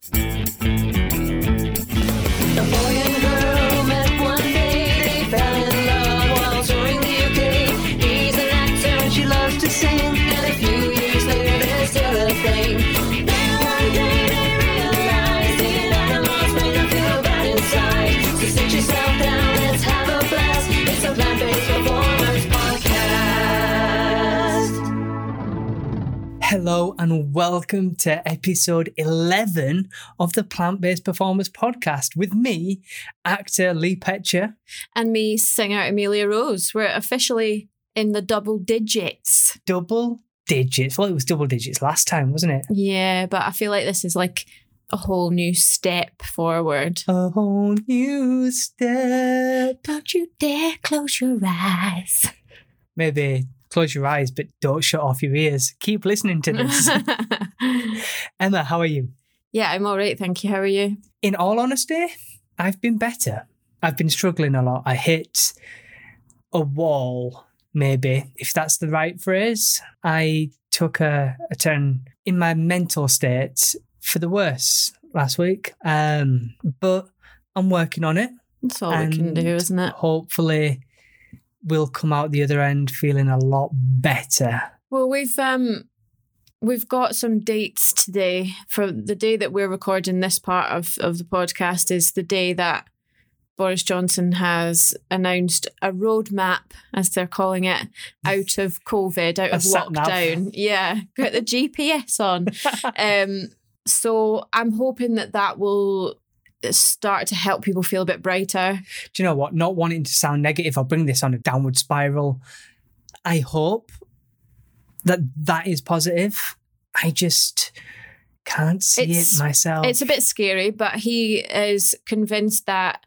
A Hello and welcome to episode 11 of the Plant Based Performers Podcast with me, actor Lee Petcher. and me, singer Amelia Rose. We're officially in the double digits. Double digits. Well, it was double digits last time, wasn't it? Yeah, but I feel like this is like a whole new step forward. A whole new step. Don't you dare close your eyes. Maybe close your eyes, but don't shut off your ears. Keep listening to this. Emma, how are you? yeah, I'm all right, thank you. How are you? In all honesty, I've been better. I've been struggling a lot. I hit a wall, maybe, if that's the right phrase. I took a, a turn in my mental state for the worse last week. Um, but I'm working on it. That's all we can do, isn't it? Hopefully, we'll come out the other end feeling a lot better. Well, we've um we've got some dates today. For the day that we're recording this part of, of the podcast is the day that Boris Johnson has announced a roadmap, as they're calling it, out of COVID, out of lockdown. Yeah, get the GPS on. Um, so I'm hoping that that will start to help people feel a bit brighter. do you know what? Not wanting to sound negative or bring this on a downward spiral, I hope that that is positive. I just can't see It's- it myself. It's a bit scary, but he is convinced that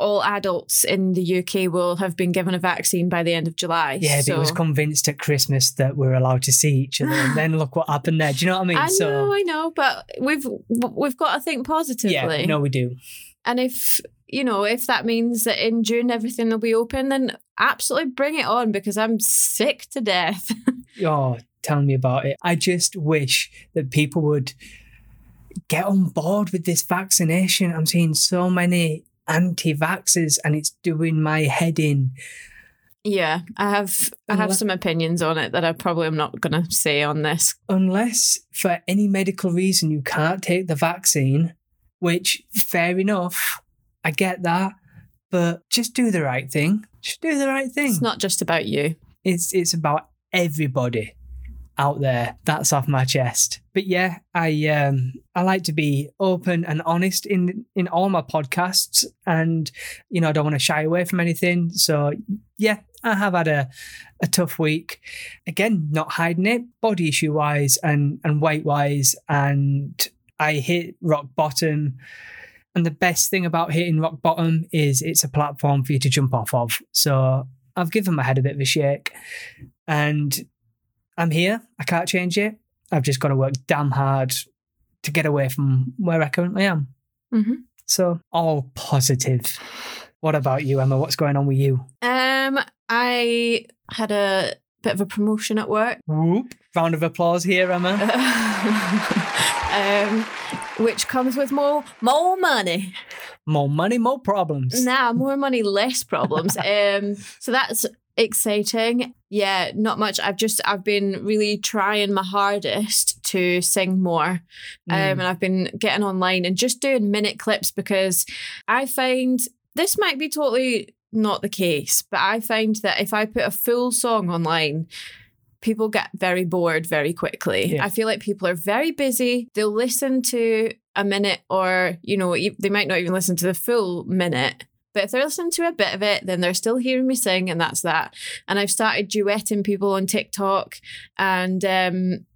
all adults in the UK will have been given a vaccine by the end of July. yeah, but so. he was convinced at Christmas that we're allowed to see each other, and then look what happened there. Do you know what I mean? I so know, I know, but we've we've got to think positively. yeah, no, we do. And if you know, if that means that in June everything will be open, then absolutely bring it on because I'm sick to death. Oh, tell me about it. I just wish that people would get on board with this vaccination. I'm seeing so many anti-vaxxers, and it's doing my head in. yeah, I have I have some opinions on it that I probably am not going to say on this. unless for any medical reason you can't take the vaccine, which fair enough, I get that, but just do the right thing. Just do the right thing. It's not just about you. it's it's about everybody out there. That's off my chest. But yeah, I um I like to be open and honest in in all my podcasts and you know, I don't want to shy away from anything. So yeah, I have had a a tough week. Again, not hiding it, body issue wise and and weight wise and I hit rock bottom. And the best thing about hitting rock bottom is it's a platform for you to jump off of. So I've given my head a bit of a shake and I'm here. I can't change it. I've just got to work damn hard to get away from where I currently am. Mhm. So, all positive. What about you, Emma? What's going on with you? Um, I had a bit of a promotion at work. Whoop. Round of applause here, Emma. um, which comes with more more money. More money, more problems. Nah, more money, less problems. um, so that's exciting. Yeah, not much. I've just I've been really trying my hardest to sing more. Um, Mm. and I've been getting online and just doing minute clips because I find this might be totally not the case, but I find that if I put a full song online, people get very bored very quickly. Yeah. I feel like people are very busy. They'll listen to a minute or, you know, they might not even listen to the full minute. But if they're listening to a bit of it, then they're still hearing me sing, and that's that. And I've started duetting people on TikTok, and um,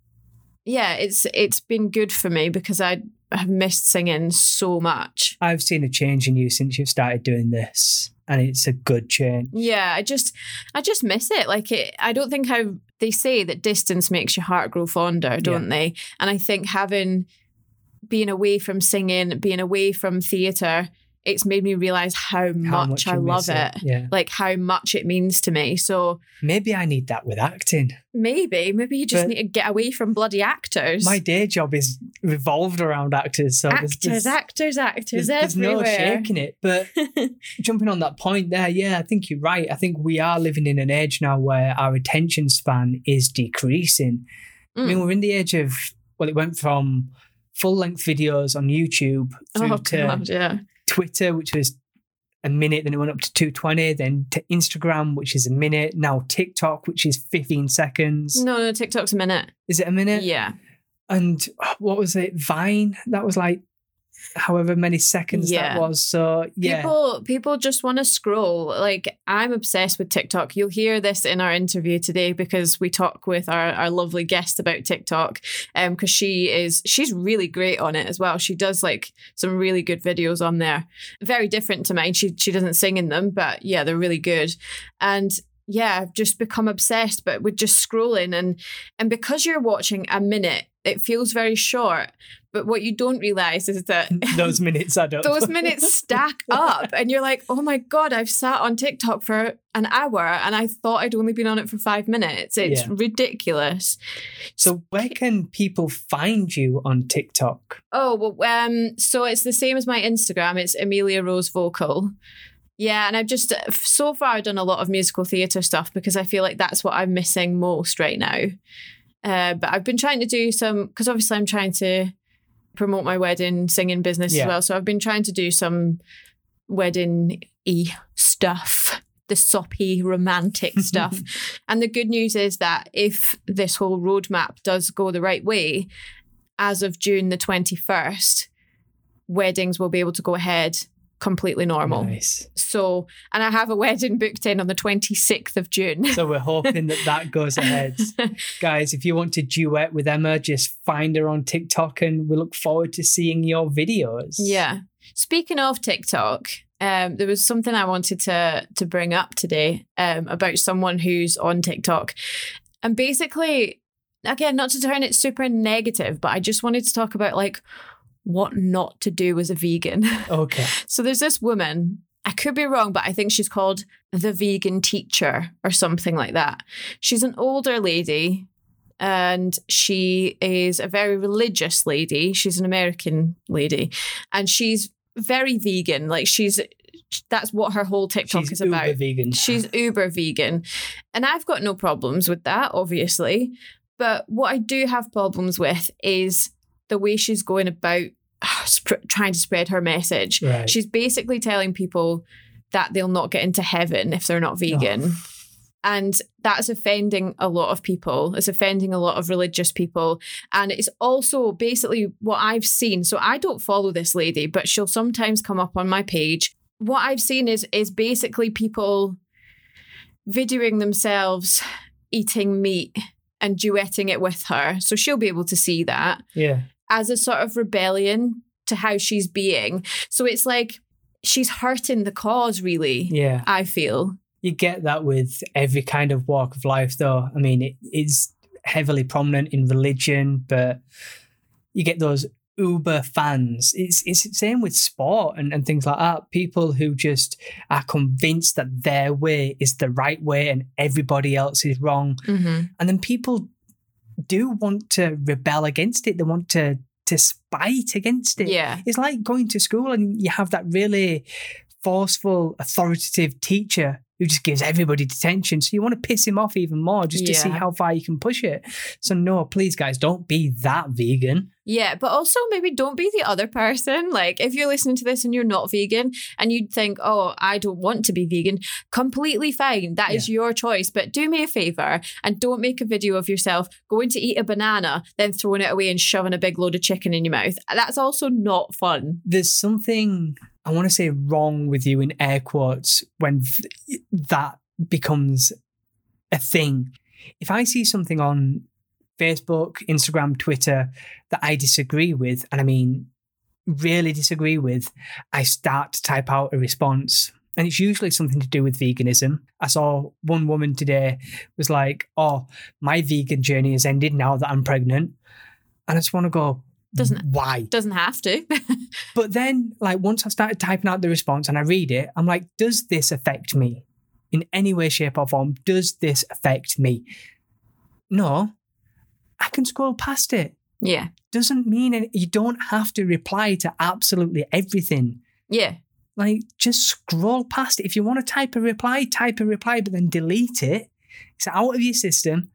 yeah, it's it's been good for me because I have missed singing so much. I've seen a change in you since you've started doing this, and it's a good change. Yeah, I just I just miss it. Like it I don't think how they say that distance makes your heart grow fonder, don't they? And I think having being away from singing, being away from theatre, it's made me realize how, How much, I love miss it. Yeah. Like how much it means to me. So Maybe I need that with acting. maybe, maybe you just But- need to get away from bloody actors. My day job is revolved around actors. So actors, there's, actors, actors there's, there's no everywhere. shaking it. But jumping on that point there, yeah, I think you're right. I think we are living in an age now where our attention span is decreasing. I mean, Mm. we're in the age of, well, it went from full length videos on YouTube through oh to god, yeah. Twitter, which was a minute, then it went up to 220, then to Instagram, which is a minute, now TikTok, which is 15 seconds. No, no, TikTok's a minute. Is it a minute? Yeah. And uh, what was it? Vine? That was like however many seconds Yeah. that was. So, yeah. People people just want to scroll. Like I'm obsessed with TikTok. You'll hear this in our interview today because we talk with our, our lovely guest about TikTok. Um, because she is she's really great on it as well. She does like some really good videos on there. Very different to mine. She she doesn't sing in them, but yeah, they're really good. And yeah, I've just become obsessed, but with just scrolling and and because you're watching a minute, it feels very short. But what you don't realize is that Those minutes add up. those minutes stack up and you're like oh my god i've sat on tiktok for an hour and i thought i'd only been on it for five minutes it's Yeah. ridiculous So, where can people find you on TikTok? oh well um so it's the same as my instagram it's amelia rose vocal yeah and i've just so far done a lot of musical theatre stuff because i feel like that's what i'm missing most right now uh, but i've been trying to do some because obviously i'm trying to promote my wedding singing business Yeah. as well so i've been trying to do some wedding y stuff the soppy romantic stuff and the good news is that if this whole roadmap does go the right way as of june the 21st weddings will be able to go ahead completely normal Nice. so and i have a wedding booked in on the 26th of june So, we're hoping that that goes ahead. Guys, if you want to duet with Emma, just find her on TikTok and we look forward to seeing your videos. Yeah. Speaking of TikTok, um, there was something I wanted to to bring up today um, about someone who's on TikTok, and basically, again, not to turn it super negative, but I just wanted to talk about like what not to do as a vegan. Okay. so there's this woman. I could be wrong, but I think she's called the vegan teacher or something like that. She's an older lady and she is a very religious lady. She's an American lady and she's very vegan. Like she's that's what her whole TikTok She's is uber vegan. She's uber vegan. And I've got no problems with that, obviously. But what I do have problems with is the way she's going about sp- trying to spread her message. Right. She's basically telling people that they'll not get into heaven if they're not vegan. Oh. And that's offending a lot of people. It's offending a lot of religious people. And it's also basically what I've seen. So I don't follow this lady, but she'll sometimes come up on my page. What I've seen is is basically people videoing themselves eating meat and duetting it with her. So she'll be able to see that yeah. As a sort of rebellion to how she's being. So it's like she's hurting the cause, really. Yeah. I feel. You get that with every kind of walk of life, though. I mean, it is heavily prominent in religion, but you get those uber fans. It's it's the same with sport and, and things like that. People who just are convinced that their way is the right way and everybody else is wrong. Mm-hmm. And then people do want to rebel against it. They want to to spite against it. Yeah. It's like going to school and you have that really forceful, authoritative teacher who just gives everybody detention. So you want to piss him off even more just to see how far you can push it. So no, please guys, don't be that vegan. Yeah, but also maybe don't be the other person. Like if you're listening to this and you're not vegan and you'd think, oh, I don't want to be vegan, completely fine. That is your choice. But do me a favor and don't make a video of yourself going to eat a banana, then throwing it away and shoving a big load of chicken in your mouth. That's also not fun. There's something I want to say wrong with you in air quotes when th- that becomes a thing. If I see something on Facebook, Instagram, Twitter that I disagree with, and I mean really disagree with, I start to type out a response. And it's usually something to do with veganism. I saw one woman today was like, Oh, my vegan journey has ended now that I'm pregnant. And I just want to go, Doesn't- why? Doesn't have to. But then, like, once I started typing out the response and I read it, I'm like, does this affect me in any way, shape, or form? Does this affect me? No, I can scroll past it. Yeah. Doesn't mean any, you don't have to reply to absolutely everything. Yeah. Like, just scroll past it. If you want to type a reply, type a reply, but then delete it. It's out of your system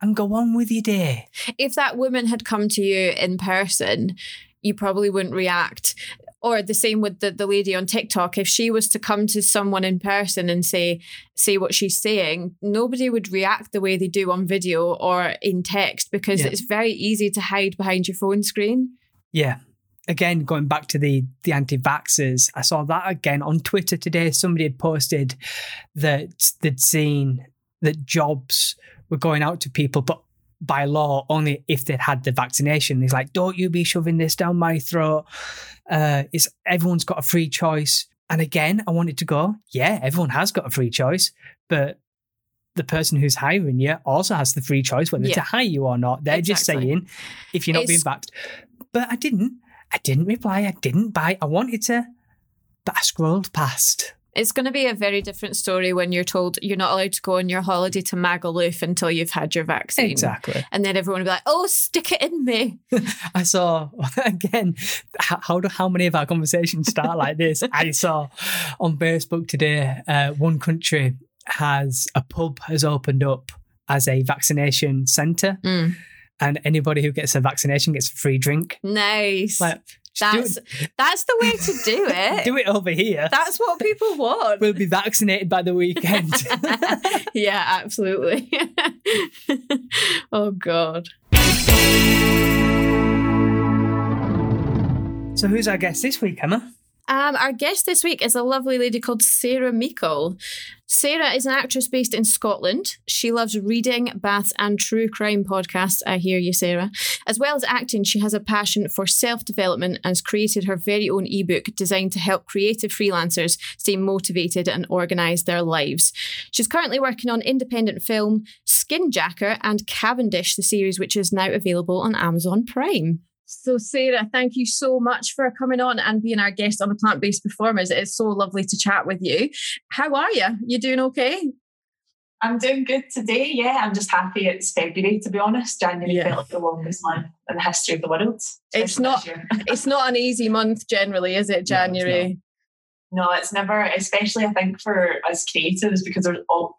and go on with your day. If that woman had come to you in person, you probably wouldn't react. Or the same with the, the lady on TikTok. If she was to come to someone in person and say say what she's saying, nobody would react the way they do on video or in text because Yeah. it's very easy to hide behind your phone screen. Yeah. Again, going back to the the anti-vaxxers, I saw that again on Twitter today. Somebody had posted that they'd seen that jobs were going out to people, but by law only if they'd had the vaccination. He's like, "Don't you be shoving this down my throat." Uh, it's everyone's got a free choice. And again, I wanted to go, yeah, everyone has got a free choice, but the person who's hiring you also has the free choice whether Yeah. to hire you or not. They're just saying if you're not being It's- vaxxed. But I didn't. I didn't reply. I didn't buy. I wanted to, but I scrolled past. It's going to be a very different story when you're told you're not allowed to go on your holiday to Magaluf until you've had your vaccine. Exactly. And then everyone will be like, oh, stick it in me. I saw again. How do how many of our conversations start like this? I saw on Facebook today. Uh, one country has a pub has opened up as a vaccination centre, Mm. and anybody who gets a vaccination gets a free drink. Nice. Like that's it- that's the way to do it. do it over here. That's what people want. We'll be vaccinated by the weekend. yeah, absolutely. oh god. so who's our guest this week, Emma? Um, our guest this week is a lovely lady called Sarah Meikle. Sarah is an actress based in Scotland. She loves reading, baths, and true crime podcasts. I hear you, Sarah. As well as acting, she has a passion for self development and has created her very own ebook designed to help creative freelancers stay motivated and organise their lives. She's currently working on independent film Skinjacker and Cavendish, the series which is now available on Amazon Prime. So, Sarah, thank you so much for coming on and being our guest on the Plant Based Performers. It is so lovely to chat with you. How are you? You doing okay? I'm doing good today. Yeah, I'm just happy it's February. To be honest, January Yeah. felt like the longest month in the history of the world. It's not- It's not an easy month generally, is it? it's January. No, it's never. Especially, I think for us creatives, because there's all,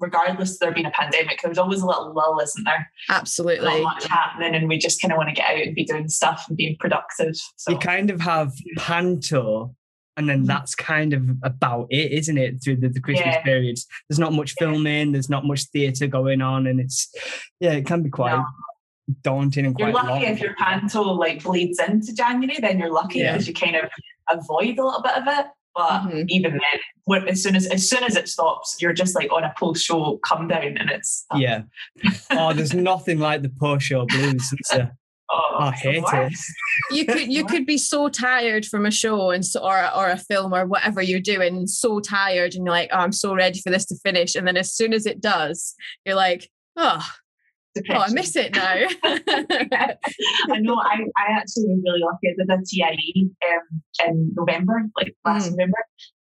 regardless of there being a pandemic, there's always a little lull, isn't there? Absolutely. Not much happening, and we just kind of want to get out and be doing stuff and being productive. So you kind of have panto and then Mhm. that's kind of about it isn't it through the, the christmas Yeah. periods there's not much Yeah. filming there's not much theatre going on and it's yeah it can be quite No. daunting and you're lucky long if your panto like bleeds into January, then you're lucky Yeah. because you kind of avoid a little bit of it. But Mhm. even then, when, as soon as as soon as it stops, you're just like on a post show come down, and it's yeah oh there's nothing like the post show blues is there? oh, I it's the hate it. you could you could be so tired from a show and so, or or a film or whatever you're doing, so tired, and you're like, oh, I'm so ready for this to finish. And then as soon as it does, you're like, oh, oh I miss it now. I know. I, I actually was really lucky. I did a TIE um, in November, like last Mm. November.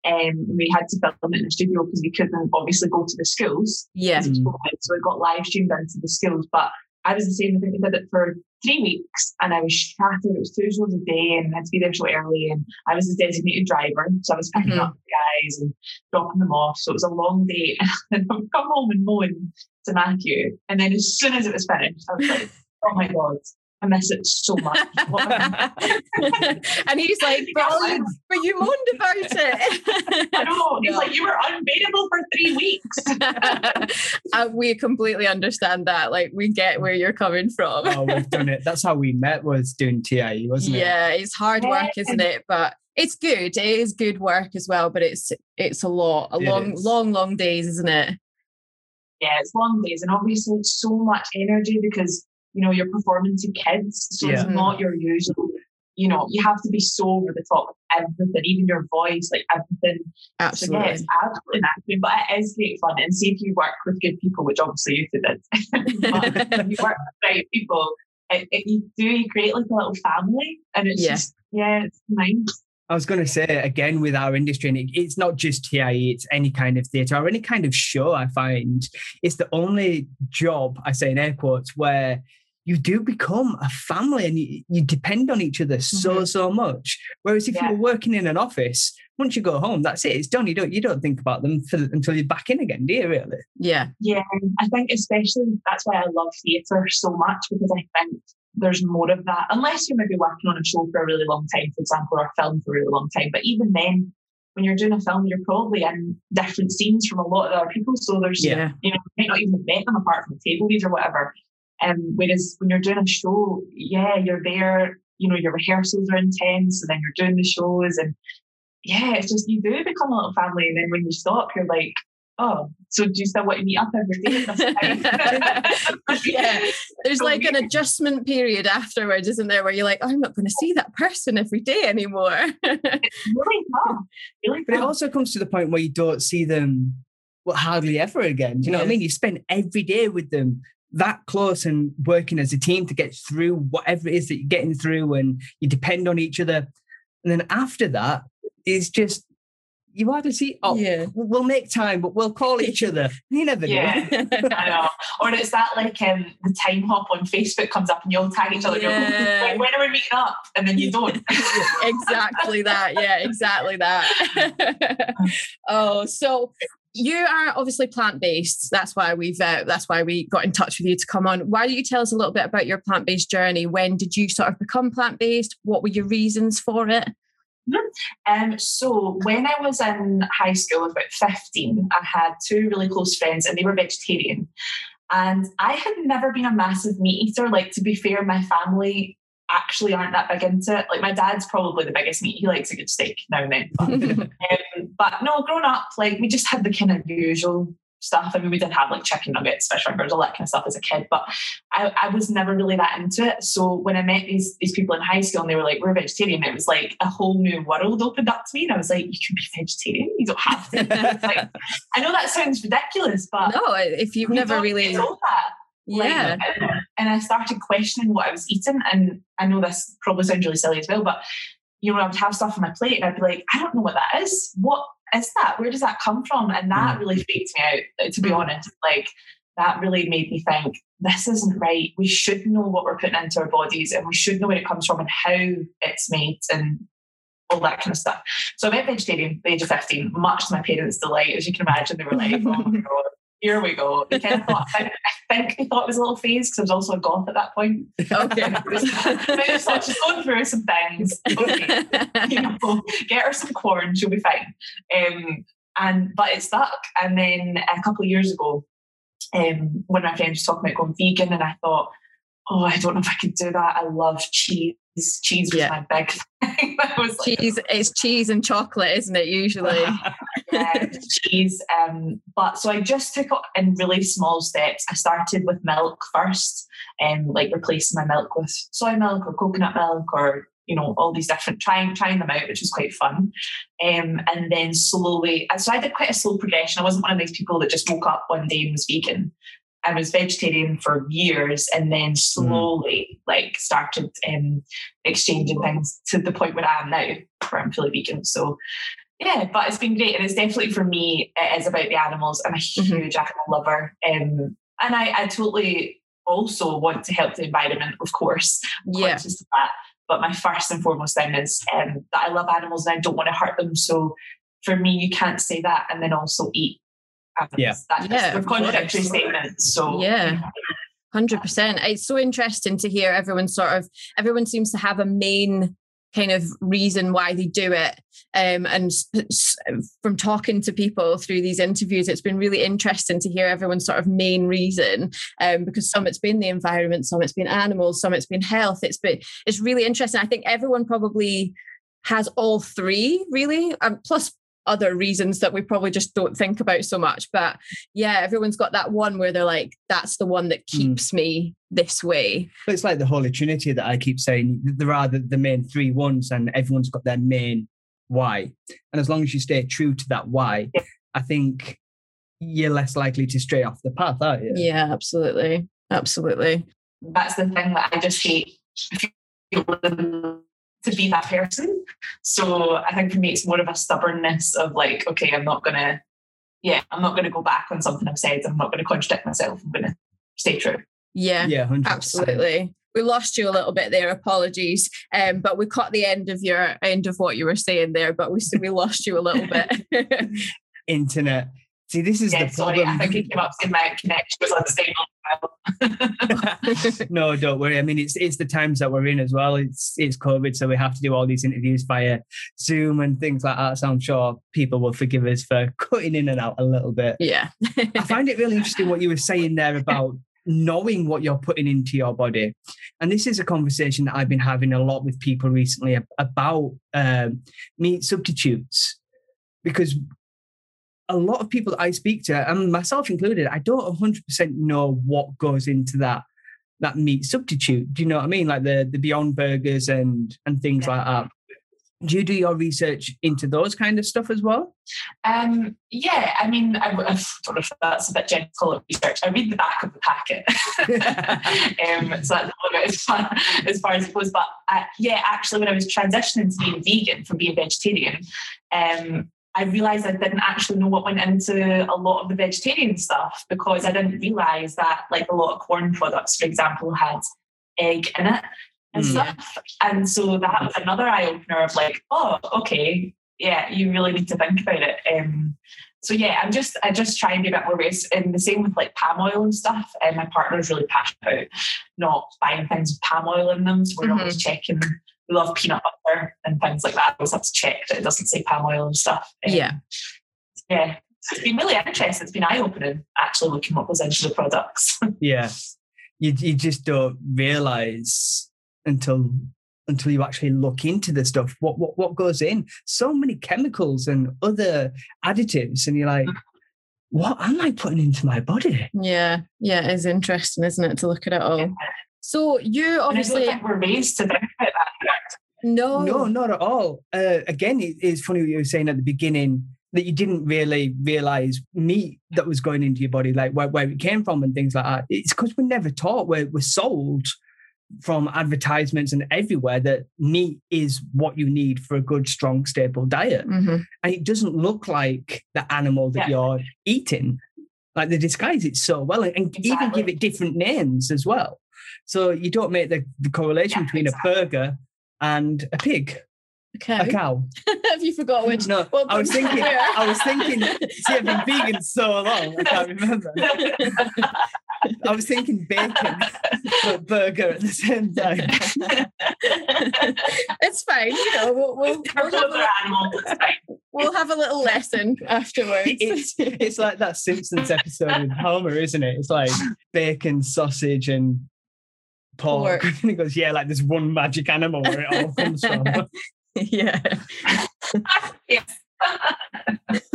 Um, we had to film it in the studio because we couldn't obviously go to the schools. yeah. because it was COVID, so it got live streamed into the schools. But I was the same. I think we did it for three weeks, and I was shattered. It was two shows a day, and I had to be there so early. And I was the designated driver, so I was picking Mhm. up the guys and dropping them off. So it was a long day, and I would come home and moan to Matthew. And then as soon as it was finished, I was like, "Oh my god, I miss it so much." What have I and he's like, but, you, but you moaned about it. I know. He's No. like, "You were unbeatable for three weeks." Uh, we completely understand that. Like, we get where you're coming from. oh we've done it that's how we met was doing tie wasn't it yeah, it's hard work, isn't it? But it's good. It is good work as well. But it's it's a lot, a It long, is. long, long days, isn't it? yeah, it's long days, and obviously it's so much energy because you know you're performing to kids, so it's not your usual. You know, you have to be so over the top with everything, even your voice, like everything. So Absolutely. yeah, it's absolutely natural, but it is great fun. And see if you work with good people, which obviously you two did. but when you work with the right people, it, it, you do you create like a little family, and it's Yeah. just Yeah, it's nice. I was going to say again with our industry, and it, it's not just TIE, it's any kind of theatre or any kind of show. I find it's the only job I say in air quotes where you do become a family and you, you depend on each other so mm-hmm. so much. Whereas if Yeah. you're working in an office, once you go home, that's it. It's done. You don't you don't think about them for, until you're back in again, do you? Really? Yeah. Yeah, I think especially that's why I love theatre so much because I think there's more of that. Unless you're maybe working on a show for a really long time, for example, or a film for a really long time. But even then, when you're doing a film, you're probably in different scenes from a lot of other people. So there's, Yeah. you know, you might not even have met them apart from the table reads or whatever. Um, whereas when you're doing a show, yeah, you're there, you know, your rehearsals are intense and then you're doing the shows and yeah, it's just you do become a little family. And then when you stop, you're like, oh, so do you still want to meet up every day at this time? yeah. There's So like an adjustment period afterwards, isn't there, where you're like, I'm not going to see that person every day anymore. really tough. Really But it also comes to the point where you don't see them well, hardly ever again. Do you know what I mean? You spend every day with them that close and working as a team to get through whatever it is that you're getting through and you depend on each other. And then after that, it's just you hardly see oh Yeah. we'll make time, but we'll call each other. You never Yeah. do. I know. Or is that like um, the time hop on Facebook comes up and you all tag each other. and you're like, Yeah. When are we meeting up? And then you don't. exactly that. Yeah, exactly that. oh, so you are obviously plant based. That's why we've. Uh, that's why we got in touch with you to come on. Why don't you tell us a little bit about your plant based journey? When did you sort of become plant based? What were your reasons for it? Um, so when I was in high school, about 15, I had two really close friends and they were vegetarian. And I had never been a massive meat eater. Like, to be fair, my family actually aren't that big into it. Like, my dad's probably the biggest meat. He likes a good steak now and then. But, um, but no, growing up, like, we just had the kind of usual stuff. I mean, we did have like chicken nuggets, fish fingers, all that kind of stuff as a kid, but I, I was never really that into it. So when I met these these people in high school and they were like, we're vegetarian, it was like a whole new world opened up to me. And I was like, you can be vegetarian. You don't have to. Like, I know that sounds ridiculous, but no, if you've never really, told that. Yeah, and- and I started questioning what I was eating. And I know this probably sounds really silly as well, but you know, I would have stuff on my plate and I'd be like, I don't know what that is. What is that? Where does that come from? And that really freaked me out, uh, to be Mm. honest. Like that really made me think this isn't right. We should know what we're putting into our bodies and we should know where it comes from and how it's made and all that kind of stuff. So I went vegetarian at the age of 15, much to my parents' delight. As you can imagine, they were like, oh my God, here we go. They kind of thought, I think, I think they thought it was a little phase because I was also a goth at that point. okay. I just thought she's going through some things. Okay, you know, get her some corn, she'll be fine. Um, and but it stuck. And then a couple of years ago, um, when my friends was talking about going vegan, and I thought, oh, I don't know if I could do that. I love cheese. Cheese was Yeah. my big thing. Was like, cheese, it's cheese and chocolate, isn't it? Usually, yeah, cheese. Um, but so I just took it in really small steps. I started with milk first, and like replacing my milk with soy milk or coconut milk or you know all these different trying trying them out, which was quite fun. Um, and then slowly, so I did quite a slow progression. I wasn't one of these people that just woke up one day and was vegan. I was vegetarian for years and then slowly like started um, exchanging things to the point where I am now, where I'm fully vegan. So yeah, but it's been great, and it's definitely for me. It is about the animals. I'm a Mhm. huge animal lover, um, and I, I totally also want to help the environment, of course. I'm yeah, conscious of that. But my first and foremost thing is um, that I love animals and I don't want to hurt them. So for me, you can't say that and then also eat animals. Yeah. That's, Yeah, they're of contradictory course. statements. So Yeah. Hundred percent. It's so interesting to hear everyone sort of everyone seems to have a main kind of reason why they do it. Um, and s- s- from talking to people through these interviews, it's been really interesting to hear everyone's sort of main reason. Um, because some it's been the environment, some it's been animals, some it's been health. It's been it's really interesting. I think everyone probably has all three really, um, plus other reasons that we probably just don't think about so much. But yeah, everyone's got that one where they're like, that's the one that hmm. keeps me this way. But it's like the Holy Trinity that I keep saying. There are the, the main three ones, and everyone's got their main why. And as long as you stay true to that why, I think you're less likely to stray off the path, aren't you? Yeah, absolutely. Absolutely. that's the thing that I just hate feeling to be that person. So I think for me, it's more of a stubbornness of like, okay, I'm not gonna, yeah, I'm not gonna go back on something I've said. I'm not gonna contradict myself. I'm gonna stay true. Yeah, Yeah, 100%. absolutely. We lost you a little bit there. Apologies, um, but we caught the end of your end of what you were saying there. But we we lost you a little bit. Internet. See, this is Yeah, the sorry, problem. I think it came up saying my connection was unstable. no, don't worry. I mean, it's it's the times that we're in as well. It's it's COVID, so we have to do all these interviews via Zoom and things like that. So I'm sure people will forgive us for cutting in and out a little bit. yeah, I find it really interesting what you were saying there about knowing what you're putting into your body. And this is a conversation that I've been having a lot with people recently about um, meat substitutes, because a lot of people that I speak to, and myself included, I don't 100% know what goes into that that meat substitute. Do you know what I mean? Like the the Beyond Burgers and and things Yeah. like that. Do you do your research into those kind of stuff as well? Um, yeah, I mean, I, I don't know if that's a bit it research. I read the back of the packet. um, so that's a little bit as far, as far as it goes. But uh, yeah, actually, when I was transitioning to being vegan from being vegetarian, um, I realised I didn't actually know what went into a lot of the vegetarian stuff because I didn't realise that, like a lot of corn products, for example, had egg in it and Mm. stuff. And so that was another eye opener of like, oh, okay, yeah, you really need to think about it. Um, so yeah, I'm just I just try and be a bit more race. And the same with like palm oil and stuff. And my partner's really passionate about not buying things with palm oil in them. So we're Mhm. always checking. We love peanut butter and things like that. We always have to check that it doesn't say palm oil and stuff. Um, Yeah. Yeah. It's been really interesting. It's been eye opening actually looking what goes into the products. Yeah. You you just don't realize until until you actually look into the stuff what what what goes in. So many chemicals and other additives, and you're like, what am I putting into my body? yeah, yeah. It's interesting, isn't it, to look at it all? So you And I obviously think we're raised to think about that. No, No, not at all. Uh, again, it, it's funny what you were saying at the beginning that you didn't really realize meat that was going into your body, like where, where it came from and things like that. It's because we're never taught. We're, we're sold from advertisements and everywhere that meat is what you need for a good, strong, stable diet. Mhm. And it doesn't look like the animal that Yeah. you're eating. Like they disguise it so well and, and even give it different names as well. So you don't make the, the correlation Yeah, between exactly. a burger and a pig, Okay. a cow. Have you forgot which? No, I was thinking, where? I was thinking, see, I've been vegan so long, I can't remember. I was thinking bacon, but burger at the same time. it's fine. You know, we'll we'll, we'll, have, other a, animals, we'll have a little lesson afterwards. It's, it's like that Simpsons episode with Homer, isn't it? It's like bacon, sausage, and pork. Pork. And he goes, yeah, like this one magic animal where it all comes from. yeah. Yes.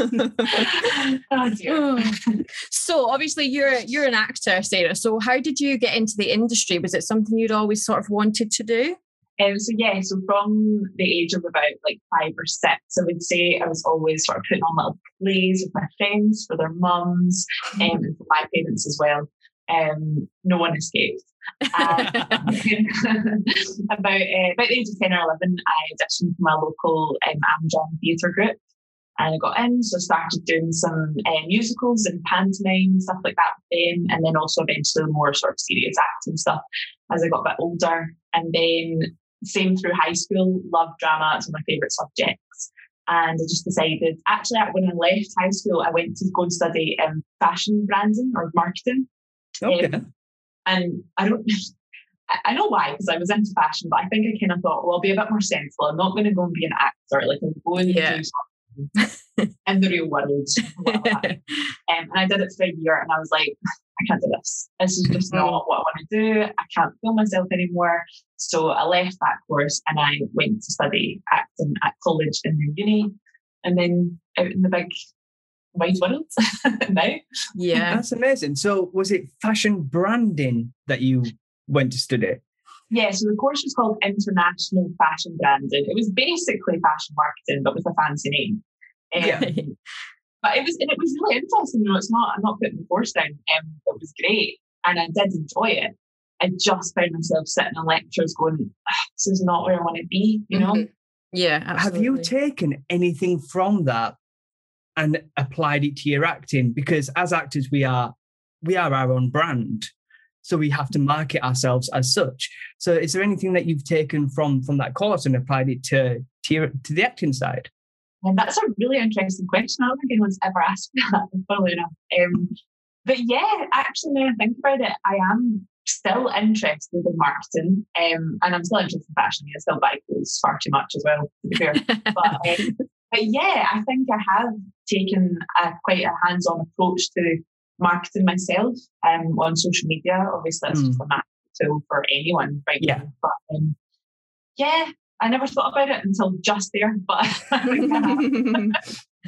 oh so obviously you're you're an actor, Sarah. So how did you get into the industry? Was it something you'd always sort of wanted to do? Um, so yeah, so from the age of about like five or six, I would say I was always sort of putting on little plays with my friends for their mums um, and for my parents as well. Um, no one escaped. And about uh, about the age of ten or eleven, I auditioned for my local um, Amjam theatre group, and I got in. So I started doing some uh, musicals and pantomime and stuff like that with them, and then also eventually more sort of serious acting stuff as I got a bit older. And then same through high school, loved drama. It's one of my favourite subjects. And I just decided, actually, when I left high school, I went to go and study um, fashion branding or marketing. Okay. Um, and I don't, I- know why, because I was into fashion, but I think I kind of thought, well, I'll be a bit more sensible. I'm not going to go and be an actor. Like, I'm going Yeah. to do something in the real world. Um, and I did it for a year and I was like, I can't do this. This is just not what I want to do. I can't feel myself anymore. So I left that course and I went to study acting at college and then uni and then out in the big wide world now. yeah. That's amazing. So was it fashion branding that you went to study? Yeah, so the course was called International Fashion Branding. It was basically fashion marketing, but with a fancy name. Um, Yeah. But it was and it was really interesting. You know, it's not I'm not putting the course down. Um, it was great, and I did enjoy it. I just found myself sitting in lectures going, "Ah, this is not where I want to be, you know? Mhm. Yeah. Have you taken anything from that and applied it to your acting? Because as actors, we are we are our own brand, so we have to market ourselves as such. So, is there anything that you've taken from from that course and applied it to to, your, to the acting side? And that's a really interesting question. I don't think anyone's ever asked me that, funnily enough. Um, but yeah, actually, now I think about it, I am still interested in marketing, um, and I'm still interested in fashion. I still buy clothes far too much as well, to be fair. but, um, but yeah, I think I have taken a, quite a hands-on approach to marketing myself um, on social media. Obviously, that's just a massive tool for anyone right Yeah. now. But um, yeah, I never thought about it until just there. But I think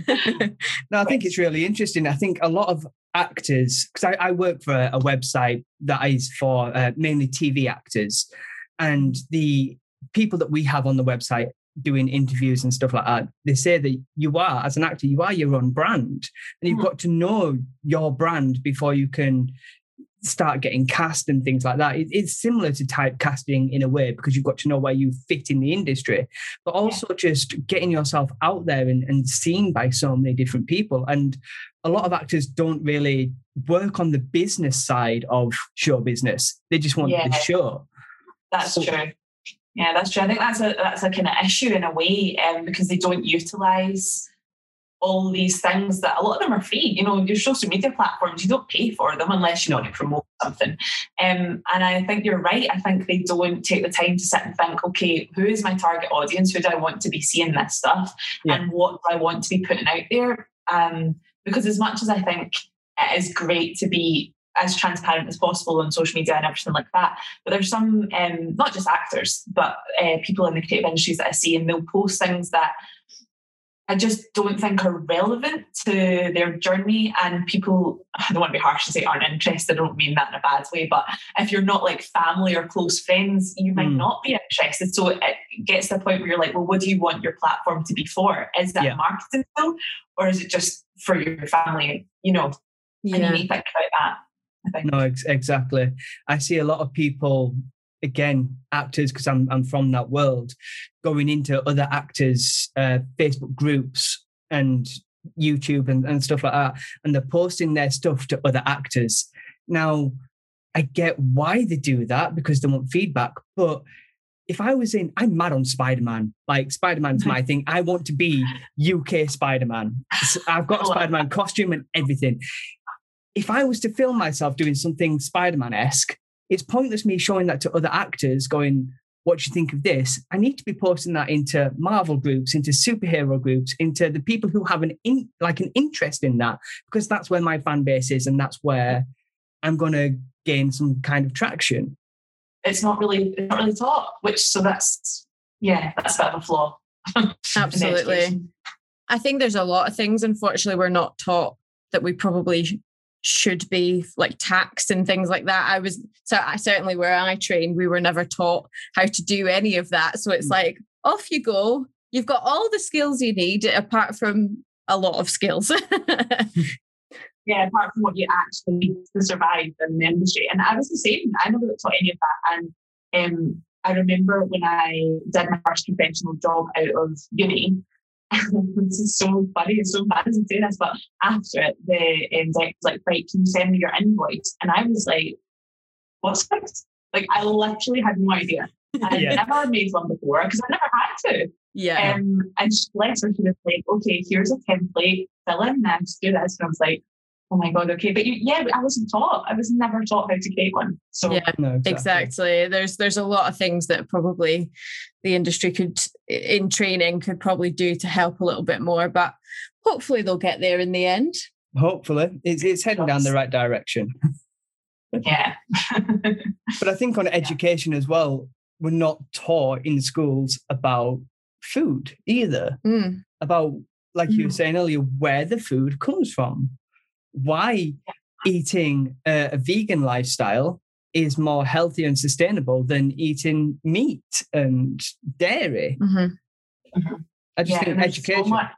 No, I think it's really interesting. I think a lot of actors, because I, I work for a, a website that is for uh, mainly TV actors, and the people that we have on the website doing interviews and stuff like that, they say that you are, as an actor, you are your own brand, and you've Mhm. got to know your brand before you can start getting cast and things like that. It, it's similar to typecasting in a way because you've got to know where you fit in the industry, but also just getting yourself out there and, and seen by so many different people. And a lot of actors don't really work on the business side of show business. They just want the show. That's So- true. Yeah, that's true. I think that's a that's a kind of issue in a way, um, because they don't utilize all these things that a lot of them are free. You know, your social media platforms, you don't pay for them unless you want to promote something. Um, and I think you're right. I think they don't take the time to sit and think, okay, who is my target audience? Who do I want to be seeing this stuff? Yeah. And what do I want to be putting out there? Um, because as much as I think it is great to be as transparent as possible on social media and everything like that. But there's some, um, not just actors, but uh, people in the creative industries that I see, and they'll post things that I just don't think are relevant to their journey. And people, I don't want to be harsh and say aren't interested. I don't mean that in a bad way. But if you're not like family or close friends, you might Mm. not be interested. So it gets to the point where you're like, well, what do you want your platform to be for? Is that Yeah. marketing tool or is it just for your family? You know, and you need to think about that. I. No, ex- exactly. I see a lot of people, again, actors, because I'm I'm from that world, going into other actors' uh, Facebook groups and YouTube and, and stuff like that, and they're posting their stuff to other actors. Now, I get why they do that because they want feedback, but if I was in, I'm mad on Spider Man. Like Spider Man's my thing. I want to be UK Spider Man. I've got a love Spider Man costume and everything if I was to film myself doing something Spider Man esque, it's pointless me showing that to other actors going, What do you think of this? I need to be posting that into Marvel groups, into superhero groups, into the people who have an in, like an interest in that, because that's where my fan base is and that's where I'm going to gain some kind of traction. it's not really it's not really taught, which so that's yeah, that's a bit of a flaw. Absolutely. I think there's a lot of things, unfortunately, we're not taught that we probably sh- should be like taxed and things like that. I was so I certainly where I trained, we were never taught how to do any of that. So it's Mm. like off you go. You've got all the skills you need, apart from a lot of skills. Yeah, apart from what you actually need to survive in the industry. And I was the same. I never got taught any of that. And um, I remember when I did my first conventional job out of uni. this is so funny, it's so bad to say this, but after it, the exec was like, right, can you send me your invoice? And I was like, what's this? Like, I literally had no idea. I'd Yeah. never made one before because I never had to. yeah. Um, and she bless her, she was like, okay, here's a template, fill in this, do this. And I was like, oh my God, okay. But you, yeah, I wasn't taught. I was never taught how to create one. So Yeah. No, Exactly. There's there's a lot of things that probably the industry could in training could probably do to help a little bit more, but hopefully they'll get there in the end. Hopefully, it's, it's heading down the right direction. yeah. But I think on education as well, we're not taught in schools about food either. Mm, About, like you were Mm. saying earlier, where the food comes from. Why eating a, a vegan lifestyle is more healthy and sustainable than eating meat and dairy. mhm. I just Yeah, think there's education. So much,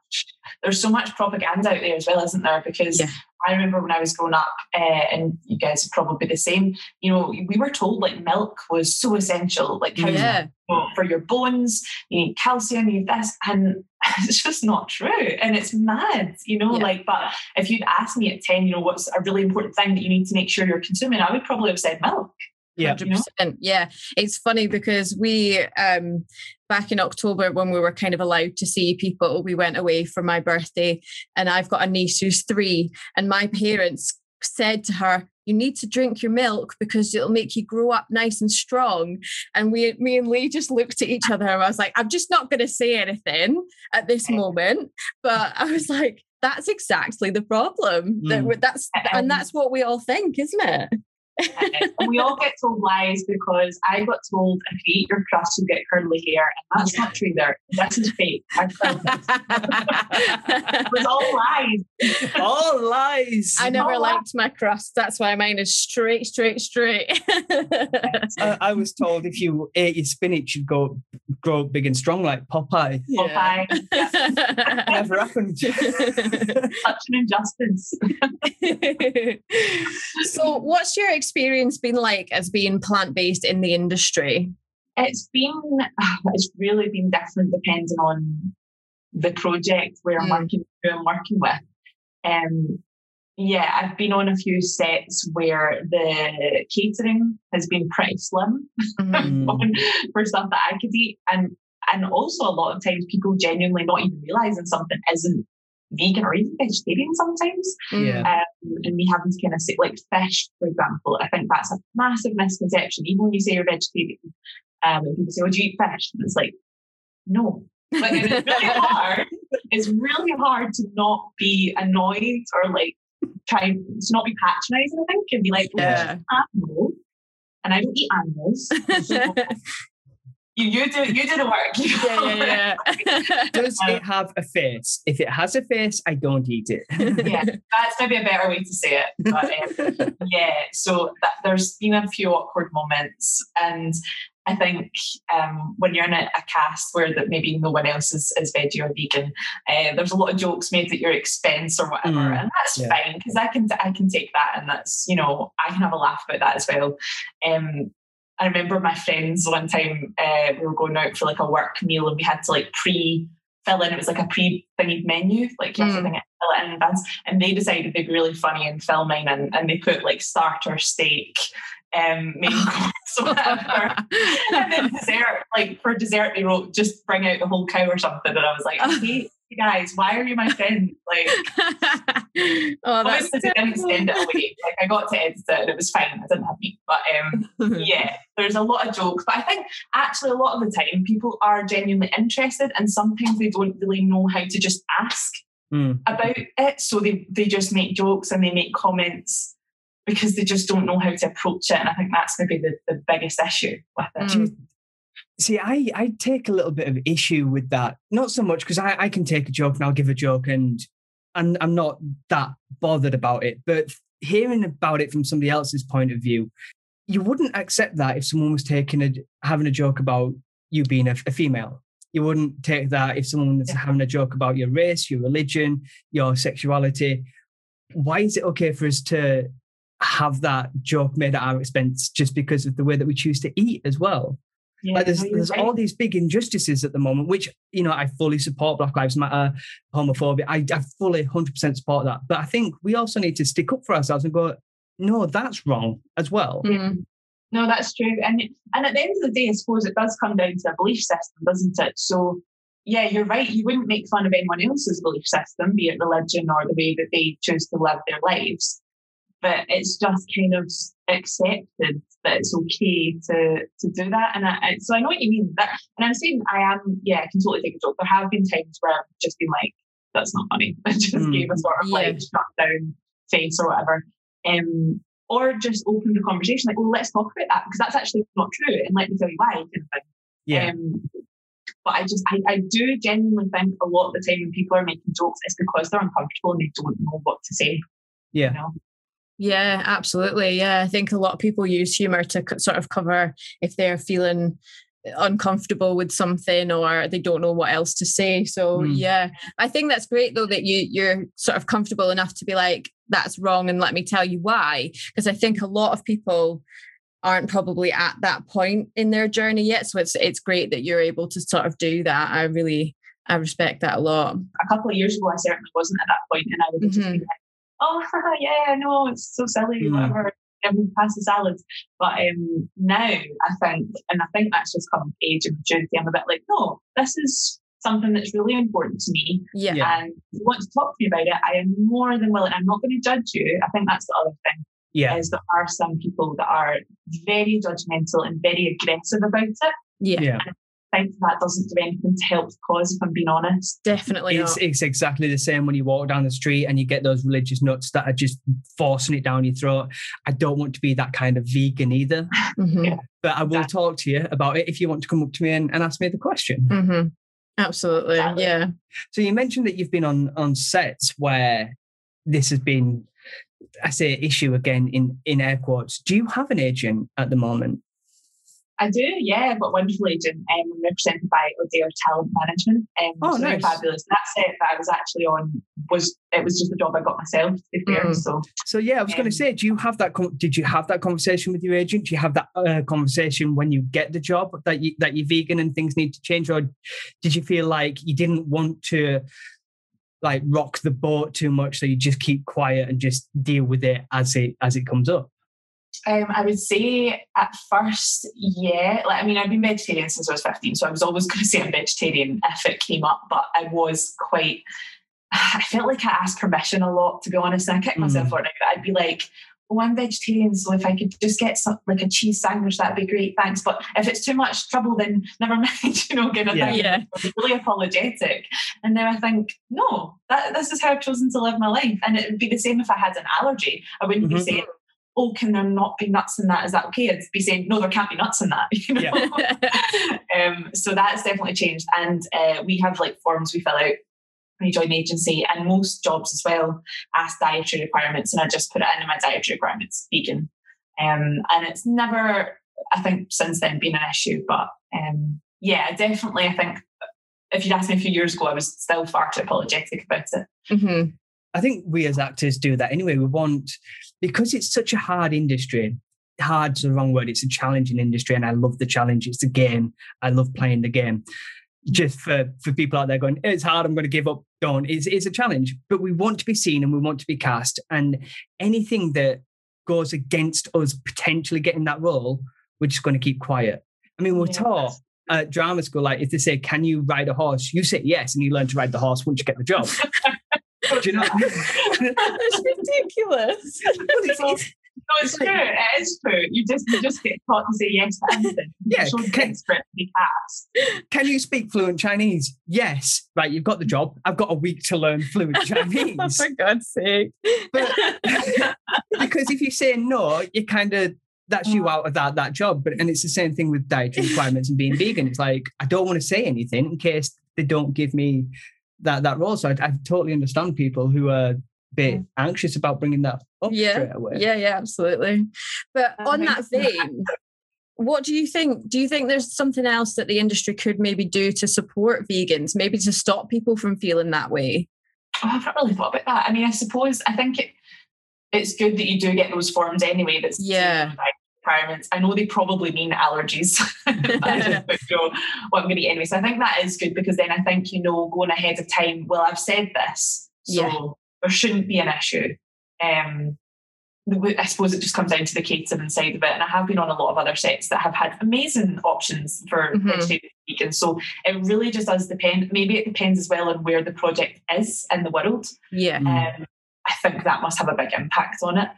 there's so much propaganda out there as well, isn't there? Because Yeah. I remember when I was growing up, uh, and you guys would probably be the same. You know, we were told like milk was so essential, like how Yeah. for your bones, you need calcium, you need this, and it's just not true. And it's mad, you know. Yeah. Like, but if you'd asked me at ten, you know, what's a really important thing that you need to make sure you're consuming, I would probably have said milk. Yeah. 100%. Yeah. It's funny because we, um, back in October, when we were kind of allowed to see people, we went away for my birthday. And I've got a niece who's three. And my parents said to her, you need to drink your milk because it'll make you grow up nice and strong. And we, me and Lee just looked at each other and I was like, I'm just not going to say anything at this moment. But I was like, that's exactly the problem. Mm. we- that's and that's what we all think, isn't it? And we all get told lies because I got told if you eat your crust, you get curly hair, and that's not true. There, this is fake. I it was all lies. All lies. I never wow. liked my crust. That's why mine is straight, straight, straight. I, I was told if you ate your spinach, you'd go grow big and strong like Popeye. Yeah. Popeye. Never happened. Such an injustice. so, what's your experience been like as being plant based in the industry? It's been, it's really been different depending on the project where I'm Mm. working, who I'm working with. Um, yeah, I've been on a few sets where the catering has been pretty slim. Mm. for stuff that I could eat. And and also a lot of times people genuinely not even realizing something isn't vegan or even vegetarian sometimes. Yeah. Um, and me having to kind of say like fish, for example, I think that's a massive misconception. Even when you say you're vegetarian, um, and people say, "Oh, do you eat fish?" And it's like, no. Like and it's really hard. It's really hard to not be annoyed or like try to not be patronizing. I think and be like, "Well, Yeah. animal, and I don't eat animals. So you, you do you do the work. yeah, yeah, yeah. Does it have a face? If it has a face, I don't eat it. yeah, that's maybe a better way to say it. But um, yeah, so that, there's been a few awkward moments, and I think um, when you're in a, a cast where that maybe no one else is, is veggie or vegan, uh, there's a lot of jokes made at your expense or whatever, Mm, and that's yeah. fine because I can I can take that, and that's you know I can have a laugh about that as well. Um, I remember my friends one time uh, we were going out for like a work meal and we had to like pre fill in. It was like a pre thingied menu, like you have to Mm. fill it in advance. And they decided they'd be really funny in filming and, and they put like starter steak, um, main course, whatever. and then dessert, like for dessert, they wrote just bring out the whole cow or something. And I was like, I hate you guys. Why are you my friend? Like, oh, that's they didn't send it away. Like I got to edit it and it was fine. I didn't have meat, but um, yeah, there's a lot of jokes, but I think actually a lot of the time people are genuinely interested, and sometimes they don't really know how to just ask Mm. about it, so they they just make jokes and they make comments because they just don't know how to approach it, and I think that's maybe the, the biggest issue with it. Mm. See, I, I take a little bit of issue with that. Not so much because I, I can take a joke and I'll give a joke and and I'm not that bothered about it. But hearing about it from somebody else's point of view, you wouldn't accept that if someone was taking a having a joke about you being a, a female. You wouldn't take that if someone was Yeah. having a joke about your race, your religion, your sexuality. Why is it okay for us to have that joke made at our expense just because of the way that we choose to eat as well? Yeah, like there's, there's all these big injustices at the moment, which you know I fully support Black Lives Matter, homophobia. I, I fully 100% support that. But I think we also need to stick up for ourselves and go, no, that's wrong as well. Mm. No, that's true. And and at the end of the day, I suppose it does come down to a belief system, doesn't it? So yeah, you're right. You wouldn't make fun of anyone else's belief system, be it religion or the way that they choose to live their lives. But it's just kind of accepted that it's okay to to do that. And I, I, so I know what you mean. That, and I'm saying I am, yeah, I can totally take a joke. There have been times where I've just been like, that's not funny. I just Mm. gave a sort of Yeah. like shut down face or whatever. Um, or just open the conversation like, well, let's talk about that because that's actually not true, and let me tell you why. Kind of thing. Yeah. Um, but I just, I, I do genuinely think a lot of the time when people are making jokes, it's because they're uncomfortable and they don't know what to say. Yeah. You know? Yeah, absolutely. Yeah, I think a lot of people use humor to sort of cover if they're feeling uncomfortable with something or they don't know what else to say. So Mm. yeah, I think that's great though that you you're sort of comfortable enough to be like that's wrong and let me tell you why because I think a lot of people aren't probably at that point in their journey yet. So it's it's great that you're able to sort of do that. I really I respect that a lot. a couple of years ago, I certainly wasn't at that point, and I would have just Mhm. been like, "Oh, yeah, no, it's so silly, Mm. whatever." Everyone pass the salads, but um, now I think, and I think that's just come of age and maturity. I'm a bit like, no, this is something that's really important to me, Yeah. Yeah. and if you want to talk to me about it, I am more than willing. I'm not going to judge you. I think that's the other thing Yeah. is there are some people that are very judgmental and very aggressive about it. Yeah. Yeah. I think that doesn't do anything to help the cause, if I'm being honest. Definitely It's, not. it's exactly the same when you walk down the street and you get those religious nuts that are just forcing it down your throat. I don't want to be that kind of vegan either, Mhm. Yeah. but I will Exactly. talk to you about it if you want to come up to me and, and ask me the question. hmm Absolutely. Exactly. Yeah. So you mentioned that you've been on on sets where this has been, I say, issue again in in air quotes. Do you have an agent at the moment? I do, yeah. I've got a wonderful agent. Um, I'm represented by O'Dare Talent Management. Um, Oh, so nice. fabulous. That set that I was actually on was it was just a job I got myself. To be fair, Mm. so So yeah, I was going Um, to say, do you have that? Did you have that conversation with your agent? Do you have that uh, conversation when you get the job that you that you're vegan and things need to change, or did you feel like you didn't want to like rock the boat too much, so you just keep quiet and just deal with it as it as it comes up? Um, I would say at first, yeah. Like, I mean, I've been vegetarian since I was 15, so I was always going to say I'm vegetarian if it came up, but I was quite, I felt like I asked permission a lot, to be honest. And I kicked myself Mm. for it. I'd be like, oh, I'm vegetarian, so if I could just get some, like a cheese sandwich, that'd be great, thanks. But if it's too much trouble, then never mind, you know, kind of Yeah. thing. Yeah. I was really apologetic. And now I think, no, that, this is how I've chosen to live my life. And it would be the same if I had an allergy. I wouldn't Mhm. be saying, oh, can there not be nuts in that? Is that okay? I'd be saying, no, there can't be nuts in that. You know? um, so that's definitely changed. And uh, we have like forms we fill out when you join the agency, and most jobs as well ask dietary requirements. And I just put it in my dietary requirements, vegan. Um, and it's never, I think, since then been an issue. But um, yeah, definitely, I think if you'd asked me a few years ago, I was still far too apologetic about it. hmm I think we as actors do that anyway. We want because it's such a hard industry. Hard's the wrong word. It's a challenging industry, and I love the challenge. It's a game. I love playing the game. Just for for people out there going, it's hard. I'm going to give up. Don't. It's it's a challenge, but we want to be seen and we want to be cast. And anything that goes against us potentially getting that role, we're just going to keep quiet. I mean, we're Yeah, taught at drama school, like if they say, "Can you ride a horse?" You say yes, and you learn to ride the horse once you get the job. Do you know? That's ridiculous. It's- it's- No, it's true. It is true. You just you just get taught to say yes to anything. Yeah, so can- desperate to be cast. Can you speak fluent Chinese? Yes. Right, you've got the job. I've got a week to learn fluent Chinese. oh, for God's sake. But because if you say no, you kind of that's you mm. out of that that job. But and it's the same thing with dietary requirements and being vegan. It's like I don't want to say anything in case they don't give me that that role. So I, I totally understand people who are a bit mm. anxious about bringing that up Yeah, straight away. yeah, yeah, absolutely. But I on that so. vein, what do you think? Do you think there's something else that the industry could maybe do to support vegans, maybe to stop people from feeling that way? Oh, I've not really thought about that. I mean, I suppose I think it, it's good that you do get those forms anyway. That's Yeah. Requirements. I know they probably mean allergies. I just put, you know, what I'm going to eat anyway. So I think that is good because then I think you know going ahead of time. Well, I've said this, so Yeah. there shouldn't be an issue. Um, I suppose it just comes down to the catering side of it. And I have been on a lot of other sets that have had amazing options for Mhm. vegetarian and vegan. So it really just does depend. Maybe it depends as well on where the project is in the world. Yeah. Mm. Um, I think that must have a big impact on it.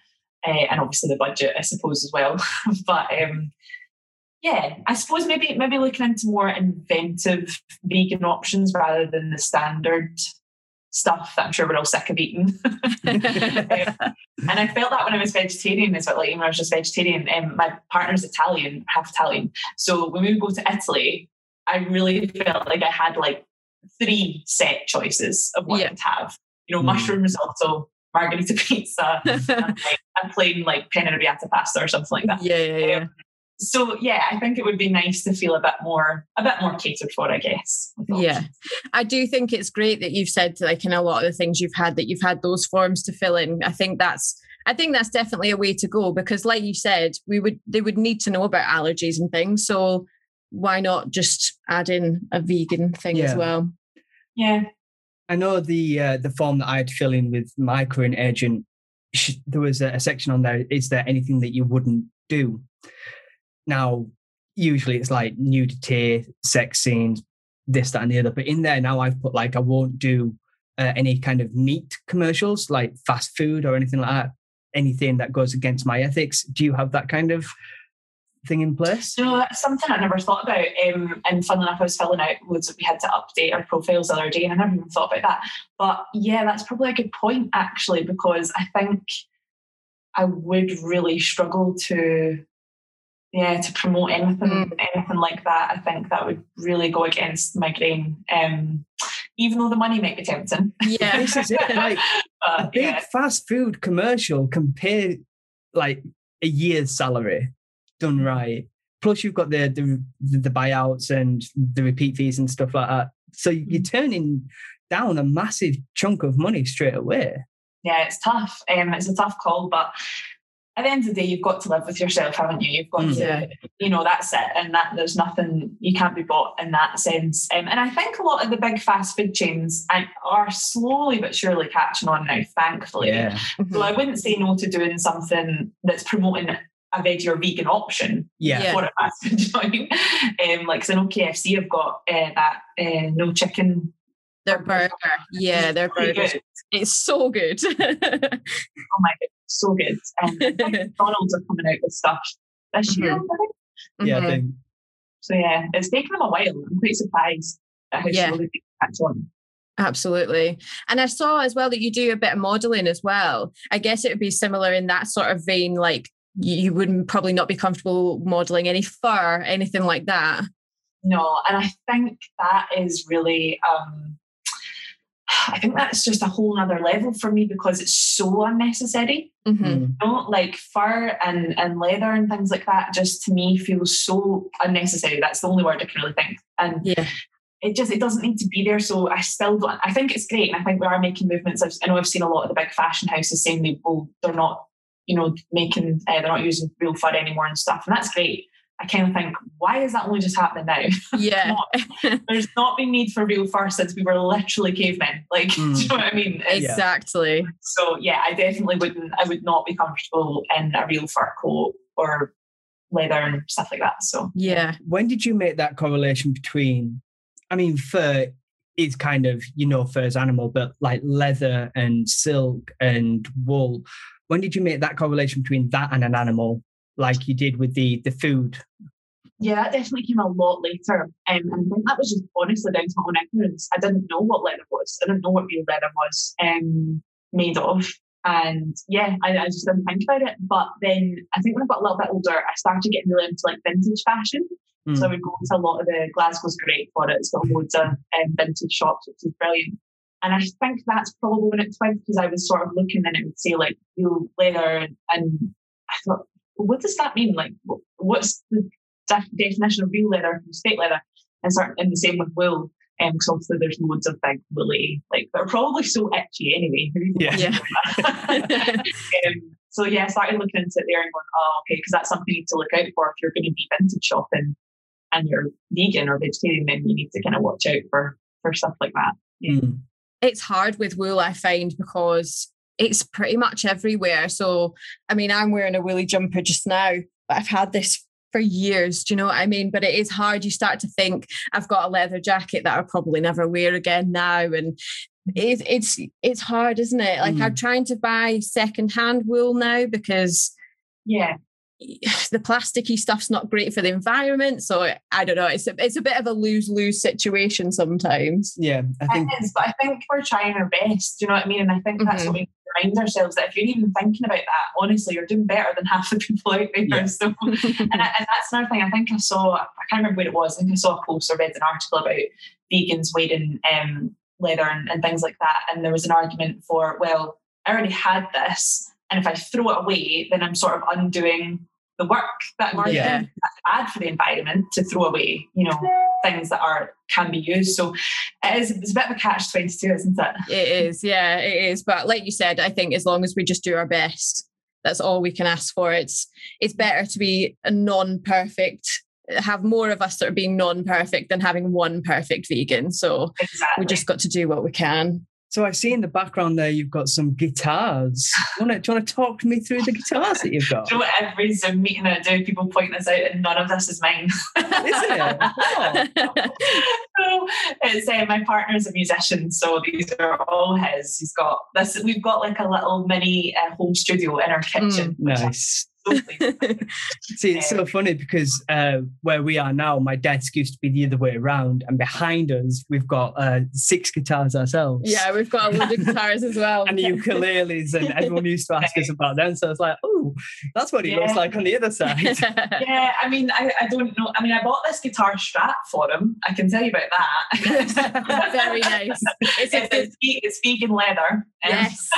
Uh, and obviously the budget, I suppose, as well. but um, yeah, I suppose maybe maybe looking into more inventive vegan options rather than the standard stuff that I'm sure we're all sick of eating. And I felt that when I was vegetarian as well, like when I was just vegetarian. Um, my partner's Italian, half Italian. So when we would go to Italy, I really felt like I had like three set choices of what Yeah. I could have. You know, Mm. mushroom risotto, margarita pizza, and like a plain like penne arrabbiata pasta or something like that. yeah, yeah, yeah. so yeah, I think it would be nice to feel a bit more, a bit more catered for, I guess. with Yeah. I do think it's great that you've said like in a lot of the things you've had that you've had those forms to fill in. I think that's I think that's definitely a way to go because like you said, we would they would need to know about allergies and things. So why not just add in a vegan thing as well? Yeah. I know the uh, the form that I had to fill in with my current agent. There was a, a section on there. Is there anything that you wouldn't do? Now, usually it's like nudity, sex scenes, this, that, and the other. But in there now, I've put like I won't do uh, any kind of meat commercials, like fast food or anything like that. Anything that goes against my ethics. Do you have that kind of thing in place? No, that's something I never thought about. Um, and fun enough, I was filling out loads that we had to update our profiles the other day, and I never even thought about that. But yeah, that's probably a good point actually, because I think I would really struggle to, yeah, to promote anything, anything like that. I think that would really go against my grain. Um, even though the money might be tempting. Yeah. This is it. Like a big yeah, fast food commercial can pay like a year's salary done right. Plus, you've got the the, the buyouts and the repeat fees and stuff like that. So you're turning down a massive chunk of money straight away. yeah, it's tough. Um, it's a tough call, but at the end of the day, you've got to live with yourself, haven't you? You've got Mm. to, Yeah. you know, that's it. And that there's nothing you can't be bought in that sense. Um, and I think a lot of the big fast food chains are slowly but surely catching on now, thankfully. So I wouldn't say no to doing something that's promoting a veggie or vegan option yeah, Yeah. for a fast food joint. Um, like, 'cause I know KFC have got uh, that uh, no chicken. Their burger. Yeah, their Pretty burger. good. It's so good. Oh my god, so good. Um, McDonald's are coming out with stuff this year. I think. yeah. I Mhm. think So yeah, it's taken them a while. I'm quite surprised at how Yeah. slowly they catch on. Absolutely. And I saw as well that you do a bit of modeling as well. I guess it would be similar in that sort of vein, like you you wouldn't probably not be comfortable modeling any fur, anything like that. No, and I think that is really um I think that's just a whole other level for me because it's so unnecessary. Mhm. mm, You know, like fur and, and leather and things like that just to me feels so unnecessary. That's the only word I can really think. And Yeah. it just it doesn't need to be there. So I still don't. I think it's great, and I think we are making movements. I've, I know I've seen a lot of the big fashion houses saying they will they're not, you know, making uh, they're not using real fur anymore and stuff, and that's great. I kind of think, why is that only just happening now? Yeah. There's not been need for real fur since we were literally cavemen. Like, do you know what I mean? It's- Exactly. so yeah, I definitely wouldn't. I would not be comfortable in a real fur coat or leather and stuff like that. So Yeah. when did you make that correlation between? I mean, fur is kind of you know fur is animal, but like leather and silk and wool. When did you make that correlation between that and an animal, like you did with the the food? yeah, that definitely came a lot later. Um, and I think that was just honestly down to my own ignorance. I didn't know what leather was. I didn't know what real leather was um, made of. And yeah, I, I just didn't think about it. But then I think when I got a little bit older, I started getting really into like vintage fashion. Mm. So I would go to a lot of the Glasgow's great for it. It's got loads of um, vintage shops, which is brilliant. And I think that's probably when it twigged because I was sort of looking and it would say like real leather, and, and I thought, well, what does that mean? Like, what's the def- definition of real leather from state leather? And sort and the same with wool, because obviously there's loads of big woolly, like they're probably so itchy anyway. Who even Yeah. wants to do that? um, so yeah, I started looking into it there and going, oh, okay, because that's something you need to look out for if you're going to be vintage shopping and you're vegan or vegetarian, then you need to kind of watch out for for stuff like that. Mm. It's hard with wool, I find, because it's pretty much everywhere. So, I mean, I'm wearing a woolly jumper just now, but I've had this for years. Do you know what I mean? But it is hard. You start to think, I've got a leather jacket that I'll probably never wear again now. And it's it's it's hard, isn't it? Like I'm mm. trying to buy secondhand wool now because Yeah, the plasticky stuff's not great for the environment. So I don't know. It's a, it's a bit of a lose lose situation sometimes. Yeah, I think it is, but I think we're trying our best. Do you know what I mean? And I think that's Mhm. what we remind ourselves that if you're even thinking about that, honestly, you're doing better than half the people out there. Yeah. So, and, I, and that's another thing. I think I saw. I can't remember where it was. I think I saw a post or read an article about vegans wearing um, leather and, and things like that. And there was an argument for, well, I already had this, and if I throw it away, then I'm sort of undoing the work that we're Yeah. doing. That's bad for the environment to throw away, you know, things that are can be used. So it is it's a bit of a catch twenty two, isn't it? It is, yeah, it is. But like you said, I think as long as we just do our best, that's all we can ask for. It's it's better to be a non-perfect, have more of us that are being non-perfect than having one perfect vegan. So Exactly. we just got to do what we can. So I see in the background there you've got some guitars. Do you want to, do you want to talk me through the guitars that you've got? Do you know what every Zoom meeting I do, people point this out, and none of this is mine. Is it? Oh. so it's uh, my partner's a musician, so these are all his. He's got this. We've got like a little mini uh, home studio in our kitchen. I'm Nice. So pleased with. See, it's so funny because uh, where we are now, my desk used to be the other way around, and behind us, we've got uh, six guitars ourselves. yeah, we've got a load of guitars as well. And the ukuleles, and everyone used to ask us about them. So it's like, oh, that's what it looks like on the other side. yeah, I mean, I, I don't know. I mean, I bought this guitar strap for him. I can tell you about that. Very nice. It's It's, good it's, it's vegan leather. Yes.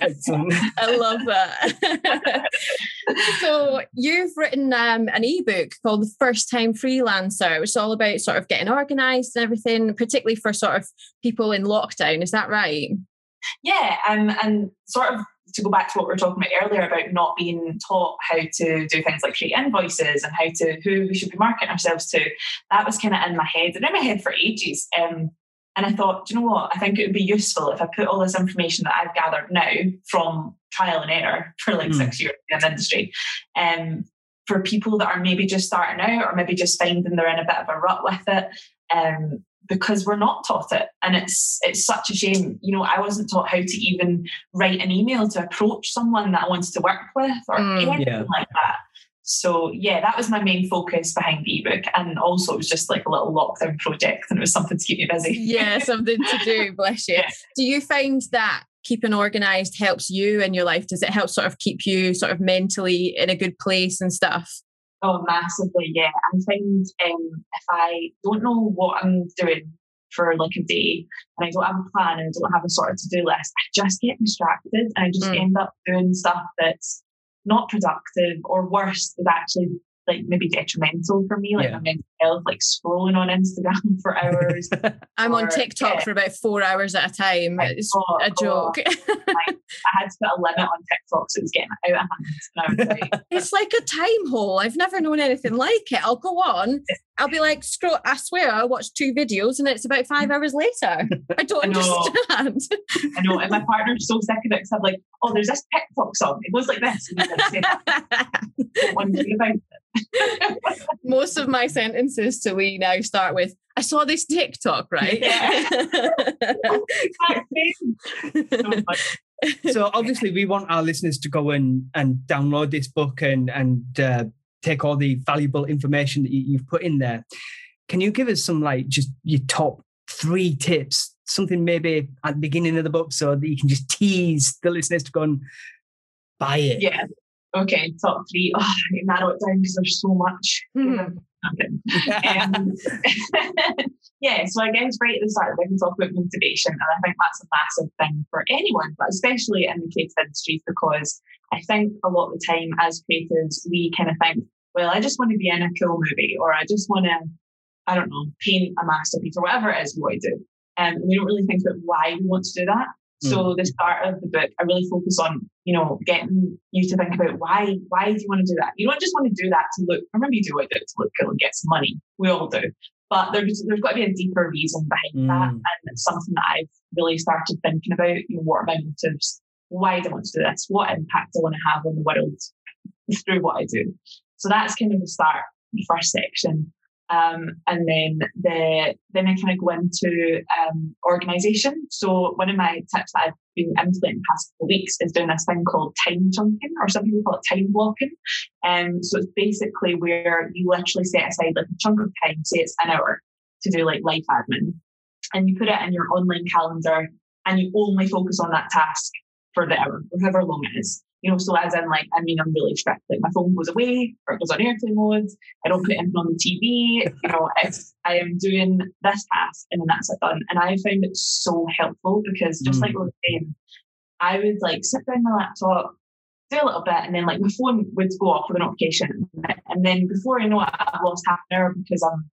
Excellent. I love that. so you've written um, an ebook called The First Time Freelancer, which is all about sort of getting organized and everything, particularly for sort of people in lockdown. Is that right? Yeah, um, and sort of to go back to what we were talking about earlier about not being taught how to do things like create invoices and how to who we should be marketing ourselves to. That was kind of in my head and in my head for ages. Um, and I thought, do you know what? I think it would be useful if I put all this information that I've gathered now from trial and error for like Mm. six years in the industry, um, for people that are maybe just starting out or maybe just finding they're in a bit of a rut with it. Um, because we're not taught it and it's it's such a shame you know i wasn't taught how to even write an email to approach someone that i wanted to work with or Mm, anything yeah. like that so yeah that was my main focus behind the ebook and also it was just like a little lockdown project and it was something to keep me busy Yeah, something to do. Bless you. Yeah. Do you find that keeping organized helps you in your life? Does it help sort of keep you sort of mentally in a good place and stuff? Oh, massively, yeah. I find um, if I don't know what I'm doing for like a day and I don't have a plan and I don't have a sort of to do list, I just get distracted and I just Mm. end up doing stuff that's not productive or worse, is actually like maybe detrimental for me, like Yeah. my mental health, like scrolling on Instagram for hours. I'm on TikTok yeah. for about four hours at a time. My It's God, a oh, joke. I had to put a limit on TikTok so it was getting out of hand. And I was like, it's like a time hole. I've never known anything like it. I'll go on, I'll be like, scroll, I swear I watched two videos and it's about five hours later. I don't I understand. I know, and my partner's so sick of it because I'm like, oh, there's this TikTok song. It goes like this. And he's like, "Say that. don't want to hear about it. Most of my sentences to we now start with, I saw this TikTok, right? So so obviously we want our listeners to go and and download this book and and uh, take all the valuable information that you, you've put in there can you give us some like just your top three tips something maybe at the beginning of the book so that you can just tease the listeners to go and buy it yeah. Okay, top three. Oh, I narrow it down because there's so much. Mhm. Okay. Um, yeah, so I guess right at the start, we can talk about motivation, and I think that's a massive thing for anyone, but especially in the creative industries, because I think a lot of the time as creatives, we kind of think, well, I just want to be in a cool movie, or I just want to, I don't know, paint a masterpiece, or whatever it is we want to do. Um, and we don't really think about why we want to do that. So the start of the book, I really focus on, you know, getting you to think about why why do you want to do that? You don't just want to do that to look, or maybe you do it to look cool and get some money. We all do. But there's there's got to be a deeper reason behind that. Mm. And it's something that I've really started thinking about, you know, what are my motives? Why do I want to do this? What impact do I want to have on the world through what I do? So that's kind of the start, the first section. Um, and then the then I kind of go into um, organization. So one of my tips that I've been implementing the past couple of weeks is doing this thing called time chunking, or some people call it time blocking. Um, so it's basically where you literally set aside like a chunk of time, say it's an hour, to do like life admin, and you put it in your online calendar, and you only focus on that task for the hour, however long it is. You know, so as in like, I mean, I'm really strict. Like my phone goes away or it goes on airplane mode. I don't put anything on the TV. You know, it's I am doing this task and then that's it done. And I found it so helpful because just Mm. like we were saying, I would like sit down my laptop, do a little bit, and then like my phone would go off with a notification, and then before I know it, I've lost half an hour because I'm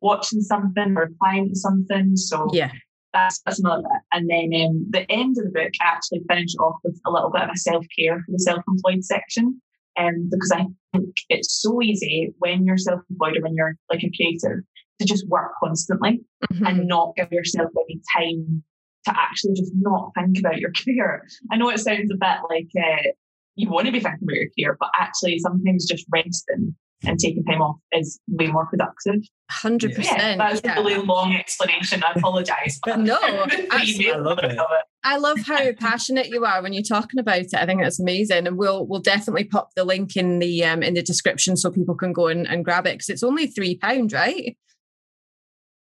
watching something or replying to something. So Yeah. That's that's another bit. And then um, the end of the book actually finish off with a little bit of a self care for the self employed section. Um, because I think it's so easy when you're self employed or when you're like a creative to just work constantly Mhm. and not give yourself any time to actually just not think about your career. I know it sounds a bit like uh, you want to be thinking about your career, but actually sometimes just resting and taking time off is way more productive. Hundred Yeah, percent. that's yeah. a really long explanation. I apologise. but No, the absolutely. email I love it. of I love how passionate you are when you're talking about it. I think that's amazing, and we'll we'll definitely pop the link in the um, in the description so people can go and, and grab it because it's only three pound, right?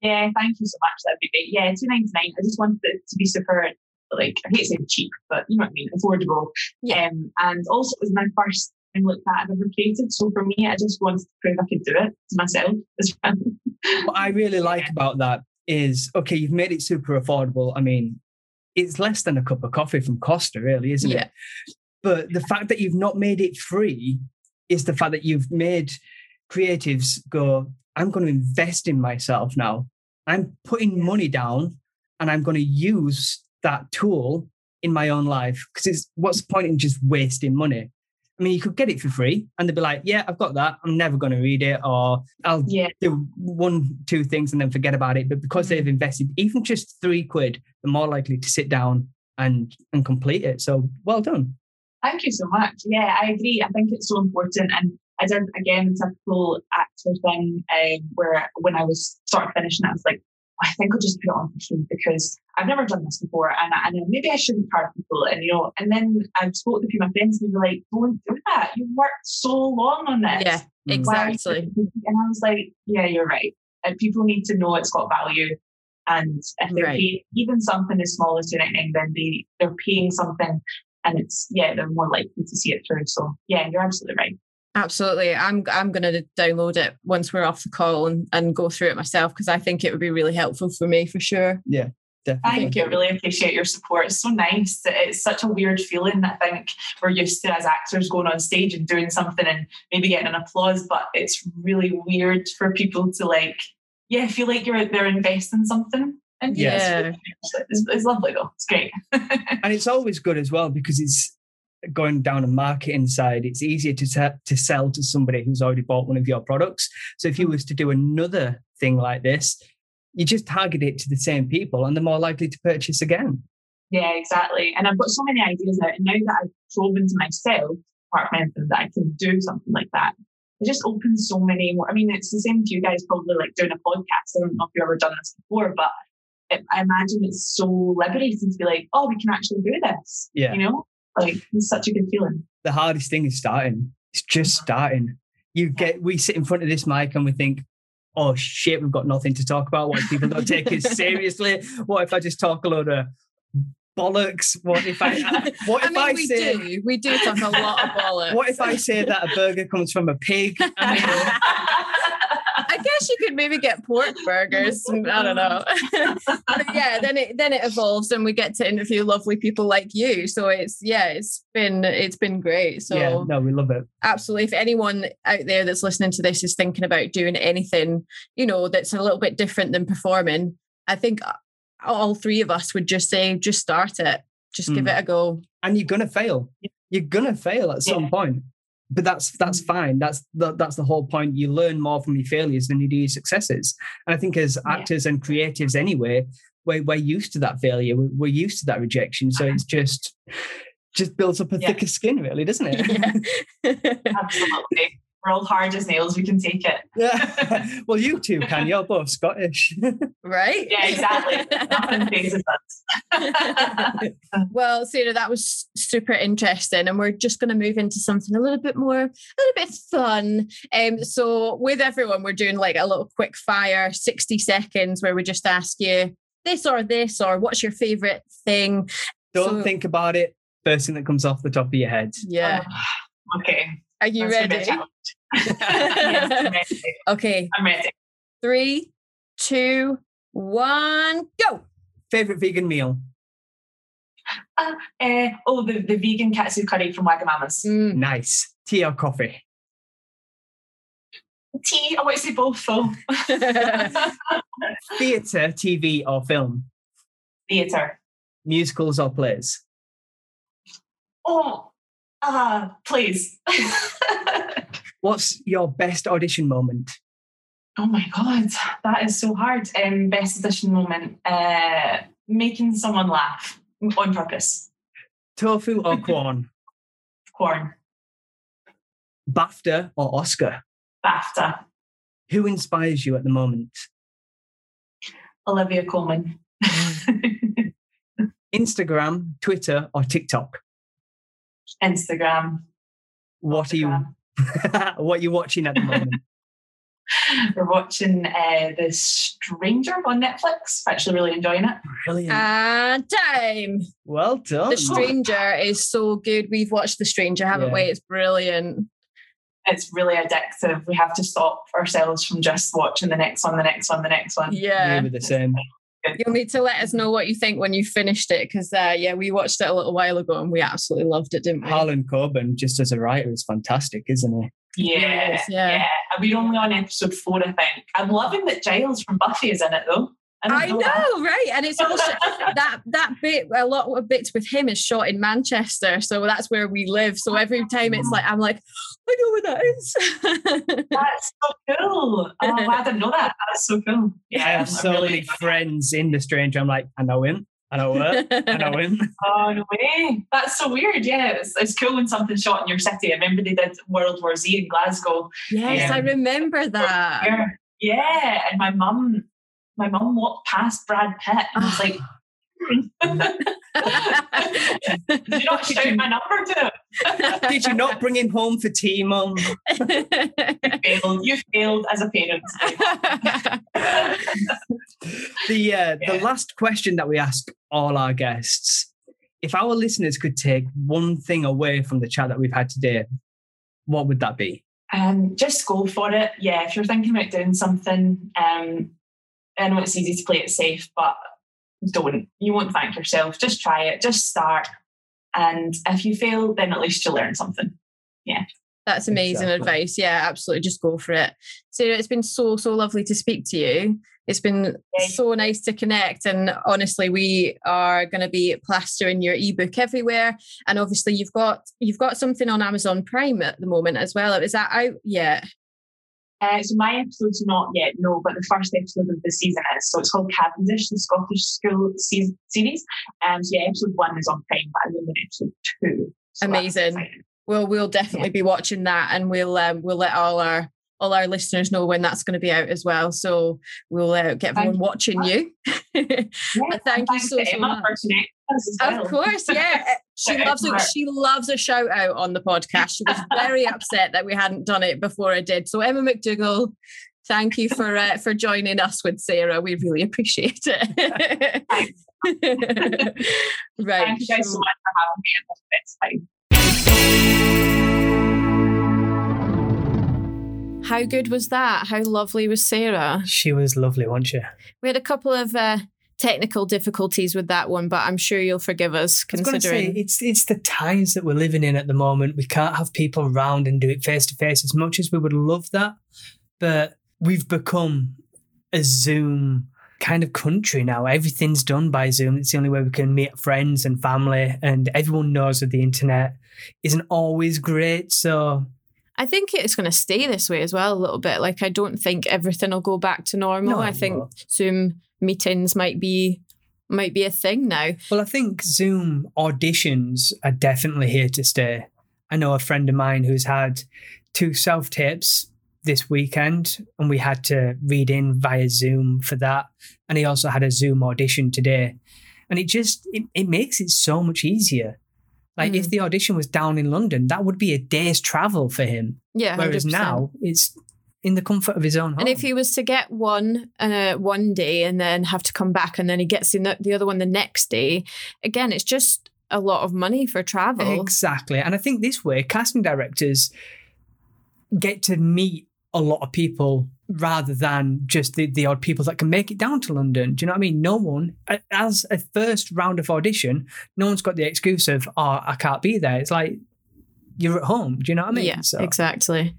Yeah, thank you so much. That'd be great. Yeah, two ninety nine. I just wanted it to be super like I hate saying cheap, but you know what I mean, affordable. Yeah. Um, and also it was my first time like that I've ever created. So for me, I just wanted to prove I could do it to myself as well. What I really like about that is okay, you've made it super affordable. I mean, it's less than a cup of coffee from Costa, really, isn't Yeah. it? But the fact that you've not made it free is the fact that you've made creatives go, I'm going to invest in myself now. I'm putting money down and I'm going to use that tool in my own life. Because it's what's the point in just wasting money? I mean, you could get it for free and they'd be like, yeah, I've got that. I'm never going to read it or I'll Yeah. do one, two things and then forget about it. But because they've invested even just three quid, they're more likely to sit down and and complete it. So well done. Thank you so much. Yeah, I agree. I think it's so important. And I did again the typical actor thing um, where when I was sort of finishing I was like, I think I'll just put it on for free because I've never done this before, and, I- and maybe I shouldn't charge people. And you know, and then I spoke to a few of my friends, and they were like, oh, "Don't do that. You've worked so long on this. Yeah. Why are you exactly. And I was like, "Yeah, you're right. And people need to know it's got value." And if they're Right. paying even something as small as nine, then they they're paying something and it's yeah they're more likely to see it through so yeah you're absolutely right Absolutely. I'm I'm going to download it once we're off the call and, and go through it myself because I think it would be really helpful for me for sure. Yeah. Definitely. thank you i really appreciate your support it's so nice it's such a weird feeling i think we're used to as actors going on stage and doing something and maybe getting an applause but it's really weird for people to like yeah feel like you're they're investing something and Yes. Yeah. it's, it's lovely though it's great and it's always good as well because it's going down a marketing side it's easier to to sell to somebody who's already bought one of your products so if you hmm. was to do another thing like this you just target it to the same people and they're more likely to purchase again Yeah, exactly. And I've got so many ideas out. And now that I've proven to myself, part of my method, that I can do something like that, it just opens so many more. I mean, it's the same to you guys probably like doing a podcast. I don't know if you've ever done this before, but it, I imagine it's so liberating to be like, oh, we can actually do this. Yeah. You know, like it's such a good feeling. the hardest thing is starting it's just starting you get we sit in front of this mic and we think oh shit we've got nothing to talk about what if people don't take it seriously what if i just talk a load of bollocks what if i what I if mean, i, we say do. We do talk a lot of bollocks. what if i say that a burger comes from a pig I mean, I guess you could maybe get pork burgers. I don't know. but yeah, then it then it evolves and we get to interview lovely people like you. So it's yeah, it's been it's been great. So yeah no we love it absolutely if anyone out there that's listening to this is thinking about doing anything you know that's a little bit different than performing i think all three of us would just say just start it just give Mm. it a go and you're gonna fail you're gonna fail at some Yeah. point but that's that's fine that's the, that's the whole point you learn more from your failures than you do your successes and i think as Yeah. actors and creatives anyway we're, we're used to that failure we're, we're used to that rejection so uh-huh. it's just just builds up a Yeah. thicker skin really doesn't it yeah. Absolutely. We're hard as nails. We can take it. yeah well you two can you're both scottish right Yeah, exactly. Nothing phases us. well sarah that was super interesting and we're just going to move into something a little bit more a little bit fun um so with everyone we're doing like a little quick fire 60 seconds where we just ask you this or this or what's your favorite thing don't So- think about it first thing that comes off the top of your head yeah okay. Are you That's gonna be ready yes, I'm ready. okay I'm ready. three two one go favorite vegan meal ah, eh, oh, the, the vegan katsu curry from Wagamama's. Mm. Nice. Tea or coffee? Tea, I want to say both though. Theatre, TV, or film? Theatre. Musicals or plays? Oh, ah, please. What's your best audition moment? oh my god, that is so hard. Um, best audition moment. Uh, making someone laugh on purpose. Tofu or Quorn? Quorn. BAFTA or Oscar? BAFTA. Who inspires you at the moment? Olivia Colman. Instagram, Twitter, or TikTok? Instagram. What are you what are you watching at the moment? We're watching uh, The Stranger on Netflix. Actually, really enjoying it. Brilliant. And time. well done. The Stranger is so good. We've watched The Stranger, haven't Yeah. we? It's brilliant. It's really addictive. We have to stop ourselves from just watching the next one, the next one, the next one. Yeah. We were the same. You'll need to let us know what you think when you finished it because, uh, yeah, we watched it a little while ago and we absolutely loved it, didn't we? Harlan Coben, just as a writer, is fantastic, isn't he? Yeah, Yes, yeah. yeah. And We're only on episode four, I think. I'm loving that Giles from Buffy is in it, though. Didn't I know, that. right? And it's also that that bit, a lot of bits with him is shot in Manchester, so that's where we live. So oh, every time it's like I'm like, I know where that is. That's so cool. Oh, I didn't know that. That's so cool. Yeah, I have so really many enjoying friends in The Stranger. I'm like, I know him. I know her. I know him. Oh no way! That's so weird. Yeah, it's, it's cool when something's shot in your city. I remember they did World War Z in Glasgow. yes, Yeah. I um, remember that. Yeah, yeah. And my mum, my mum walked past Brad Pitt and was like, "Did you not shout my number to him? Did you not bring him home for tea, Mum? failed. You failed as a parent. The uh, the last question that we ask all our guests: If our listeners could take one thing away from the chat that we've had today, what would that be? Um, just go for it. Yeah, if you're thinking about doing something, um, I know it's easy to play it safe, but don't. You won't thank yourself. Just try it. Just start. And if you fail, then at least you learn something. Yeah. That's amazing Exactly. advice. Yeah, absolutely. Just go for it. Sarah, it's been so, so lovely to speak to you. It's been Yeah. so nice to connect. And honestly, we are going to be plastering your ebook everywhere. And obviously you've got you've got something on Amazon Prime at the moment as well. Is that out yet? Uh, so my episode's not yet, no, but the first episode of the season is. So it's called Cavendish, the Scottish School se- series. Um, so yeah, episode one is on Prime, but I'm in episode two. So Amazing. Well, we'll definitely be watching that and we'll um, we'll let all our all our listeners know when that's going to be out as well. So we'll uh, get everyone you. watching you. Yeah, But thank you so, so much. for connecting us as well. Of course, yeah. Uh, She loves it. She loves a shout out on the podcast. She was very upset that we hadn't done it before I did. So Emma McDougall, thank you for uh, for joining us with Sarah. We really appreciate it. right. Thank you guys so much for having me and have the time. How good was that? How lovely was Sarah? She was lovely, wasn't she? We had a couple of uh, technical difficulties with that one, but I'm sure you'll forgive us was say, considering. it's it's the times that we're living in at the moment. We can't have people around and do it face to face as much as we would love that. But we've become a Zoom kind of country now. Everything's done by Zoom. It's the only way we can meet friends and family, and everyone knows that the internet isn't always great. So I think it's going to stay this way as well a little bit. Like, I don't think everything will go back to normal. No, I think won't. Zoom meetings might be might be a thing now. Well, I think Zoom auditions are definitely here to stay. I know a friend of mine who's had two self tapes this weekend, and we had to read in via Zoom for that. And he also had a Zoom audition today. And it just it, it makes it so much easier. Like if Mm. the audition was down in London, that would be a day's travel for him. Yeah, Whereas 100%. now it's in the comfort of his own home. And if he was to get one uh, one day and then have to come back and then he gets in the, the other one the next day, again, it's just a lot of money for travel. Exactly. And I think this way, casting directors get to meet a lot of people rather than just the, the odd people that can make it down to London. Do you know what I mean? No one, as a first round of audition, no one's got the excuse of, oh, I can't be there. It's like, you're at home. Do you know what I mean? Yeah, So- exactly.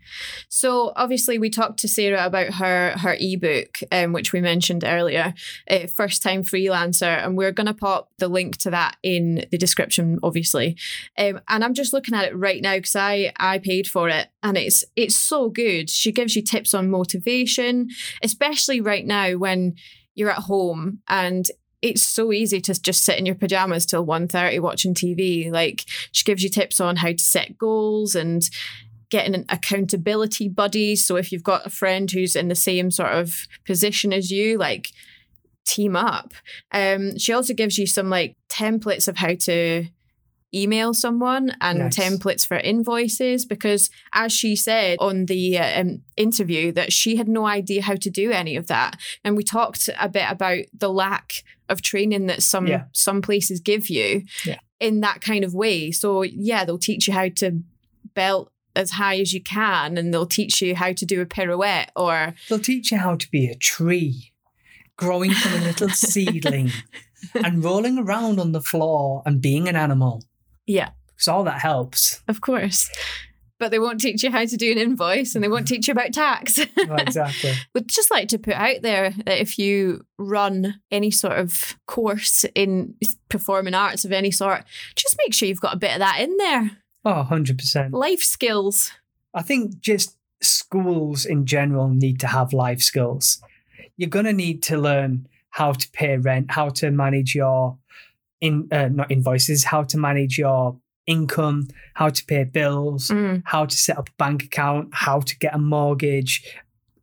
So obviously, we talked to Sarah about her her ebook, um, which we mentioned earlier, uh, first time freelancer, and we're going to pop the link to that in the description, obviously. Um, and I'm just looking at it right now because I I paid for it, and it's it's so good. She gives you tips on motivation, especially right now when you're at home and it's so easy to just sit in your pajamas till 1.30 watching tv like she gives you tips on how to set goals and getting an accountability buddy. So if you've got a friend who's in the same sort of position as you like team up. Um she also gives you some like templates of how to email someone and Nice. templates for invoices because as she said on the uh, um, interview that she had no idea how to do any of that and we talked a bit about the lack of training that some Yeah. some places give you Yeah. in that kind of way so yeah they'll teach you how to belt as high as you can and they'll teach you how to do a pirouette or They'll teach you how to be a tree, growing from a little seedling and rolling around on the floor and being an animal. Yeah Because all that helps. of course but they won't teach you how to do an invoice and they won't teach you about tax Oh, exactly. would just like to put out there that if you run any sort of course in performing arts of any sort, just make sure you've got a bit of that in there. Oh, 100%. Life skills. I think just schools in general need to have life skills. You're going to need to learn how to pay rent, how to manage your in uh, not invoices, how to manage your income, how to pay bills, Mm. how to set up a bank account, how to get a mortgage,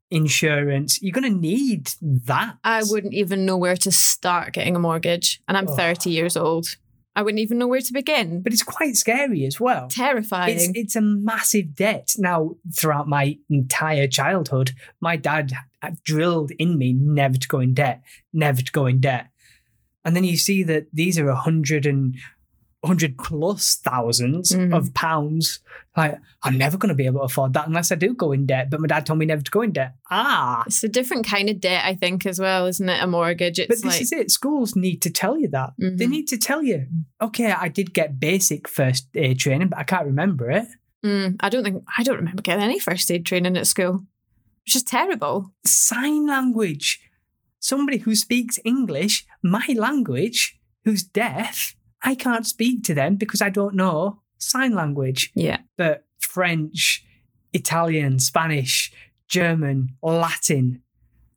insurance. You're going to need that. I wouldn't even know where to start getting a mortgage, and I'm Oh. 30 years old. I wouldn't even know where to begin. But it's quite scary as well. Terrifying. It's it's a massive debt. Now, throughout my entire childhood, my dad drilled in me never to go in debt, never to go in debt. And then you see that these are a hundred and hundred plus 1000s Mhm. of pounds. Like, I'm never going to be able to afford that unless I do go in debt. But my dad told me never to go in debt. Ah, it's a different kind of debt, I think, as well, isn't it? A mortgage. but It's this like is it. Schools need to tell you that. They Mhm. need to tell you, okay, I did get basic first aid training, but I can't remember it. Mm, I don't think I don't remember getting any first aid training at school. which is terrible. sign language. Somebody who speaks English, my language, who's deaf, I can't speak to them because I don't know sign language. Yeah. But French, Italian, Spanish, German, Latin.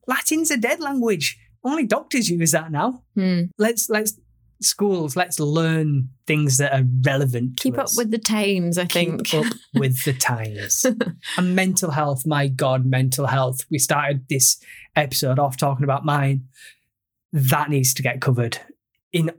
Latin's a dead language. Only doctors use that now. Hmm. Let's let's schools, let's learn things that are relevant. to Keep up with the times, I think. Keep up with the times. and mental health, my God, mental health. We started this episode off talking about mine. That needs to get covered in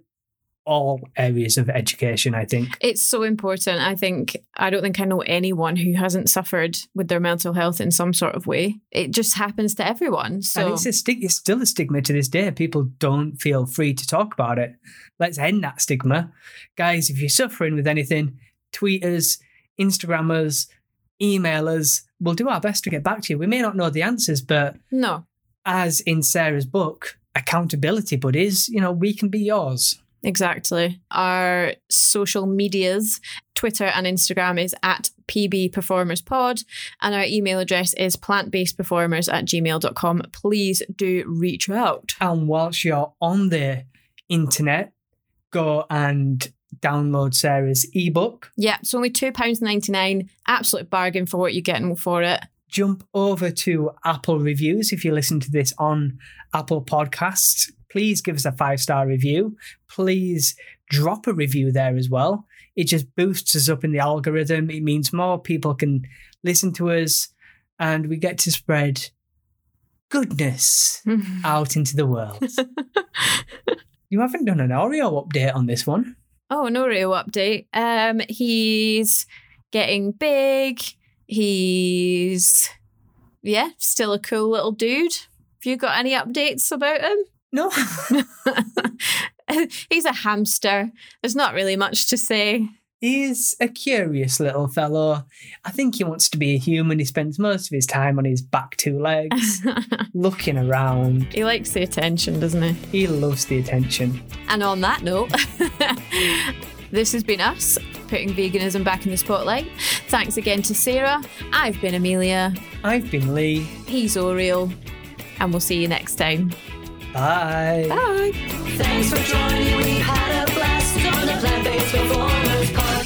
all areas of education, I think. It's so important. I think I don't think I know anyone who hasn't suffered with their mental health in some sort of way. It just happens to everyone. So and it's a stig- it's still a stigma to this day. People don't feel free to talk about it. Let's end that stigma. Guys, if you're suffering with anything, tweet us, Instagram us, email us. We'll do our best to get back to you. We may not know the answers, but no, as in Sarah's book, accountability buddies, you know, we can be yours. Exactly. Our social medias, Twitter and Instagram is at PB Performers Pod, and our email address is plantbasedperformers at gmail.com. Please do reach out. And whilst you're on the internet, go and download Sarah's ebook. Yeah, it's only £2.99. Absolute bargain for what you're getting for it. Jump over to Apple reviews if you listen to this on Apple Podcasts. Please give us a five star review. Please drop a review there as well. It just boosts us up in the algorithm. It means more people can listen to us and we get to spread goodness out into the world. you haven't done an Oreo update on this one. Oh, an Oreo update. Um, he's getting big. He's yeah, still a cool little dude. Have you got any updates about him? No. he's a hamster. There's not really much to say. He's a curious little fellow. I think he wants to be a human. He spends most of his time on his back two legs, looking around. he likes the attention, doesn't he? He loves the attention. And on that note, this has been us putting veganism back in the spotlight. Thanks again to Sarah. I've been Amelia. I've been Lee. He's Oreo. And we'll see you next time. Bye. Bye. Thanks for joining. We had a blast on the Plant Based Podcast.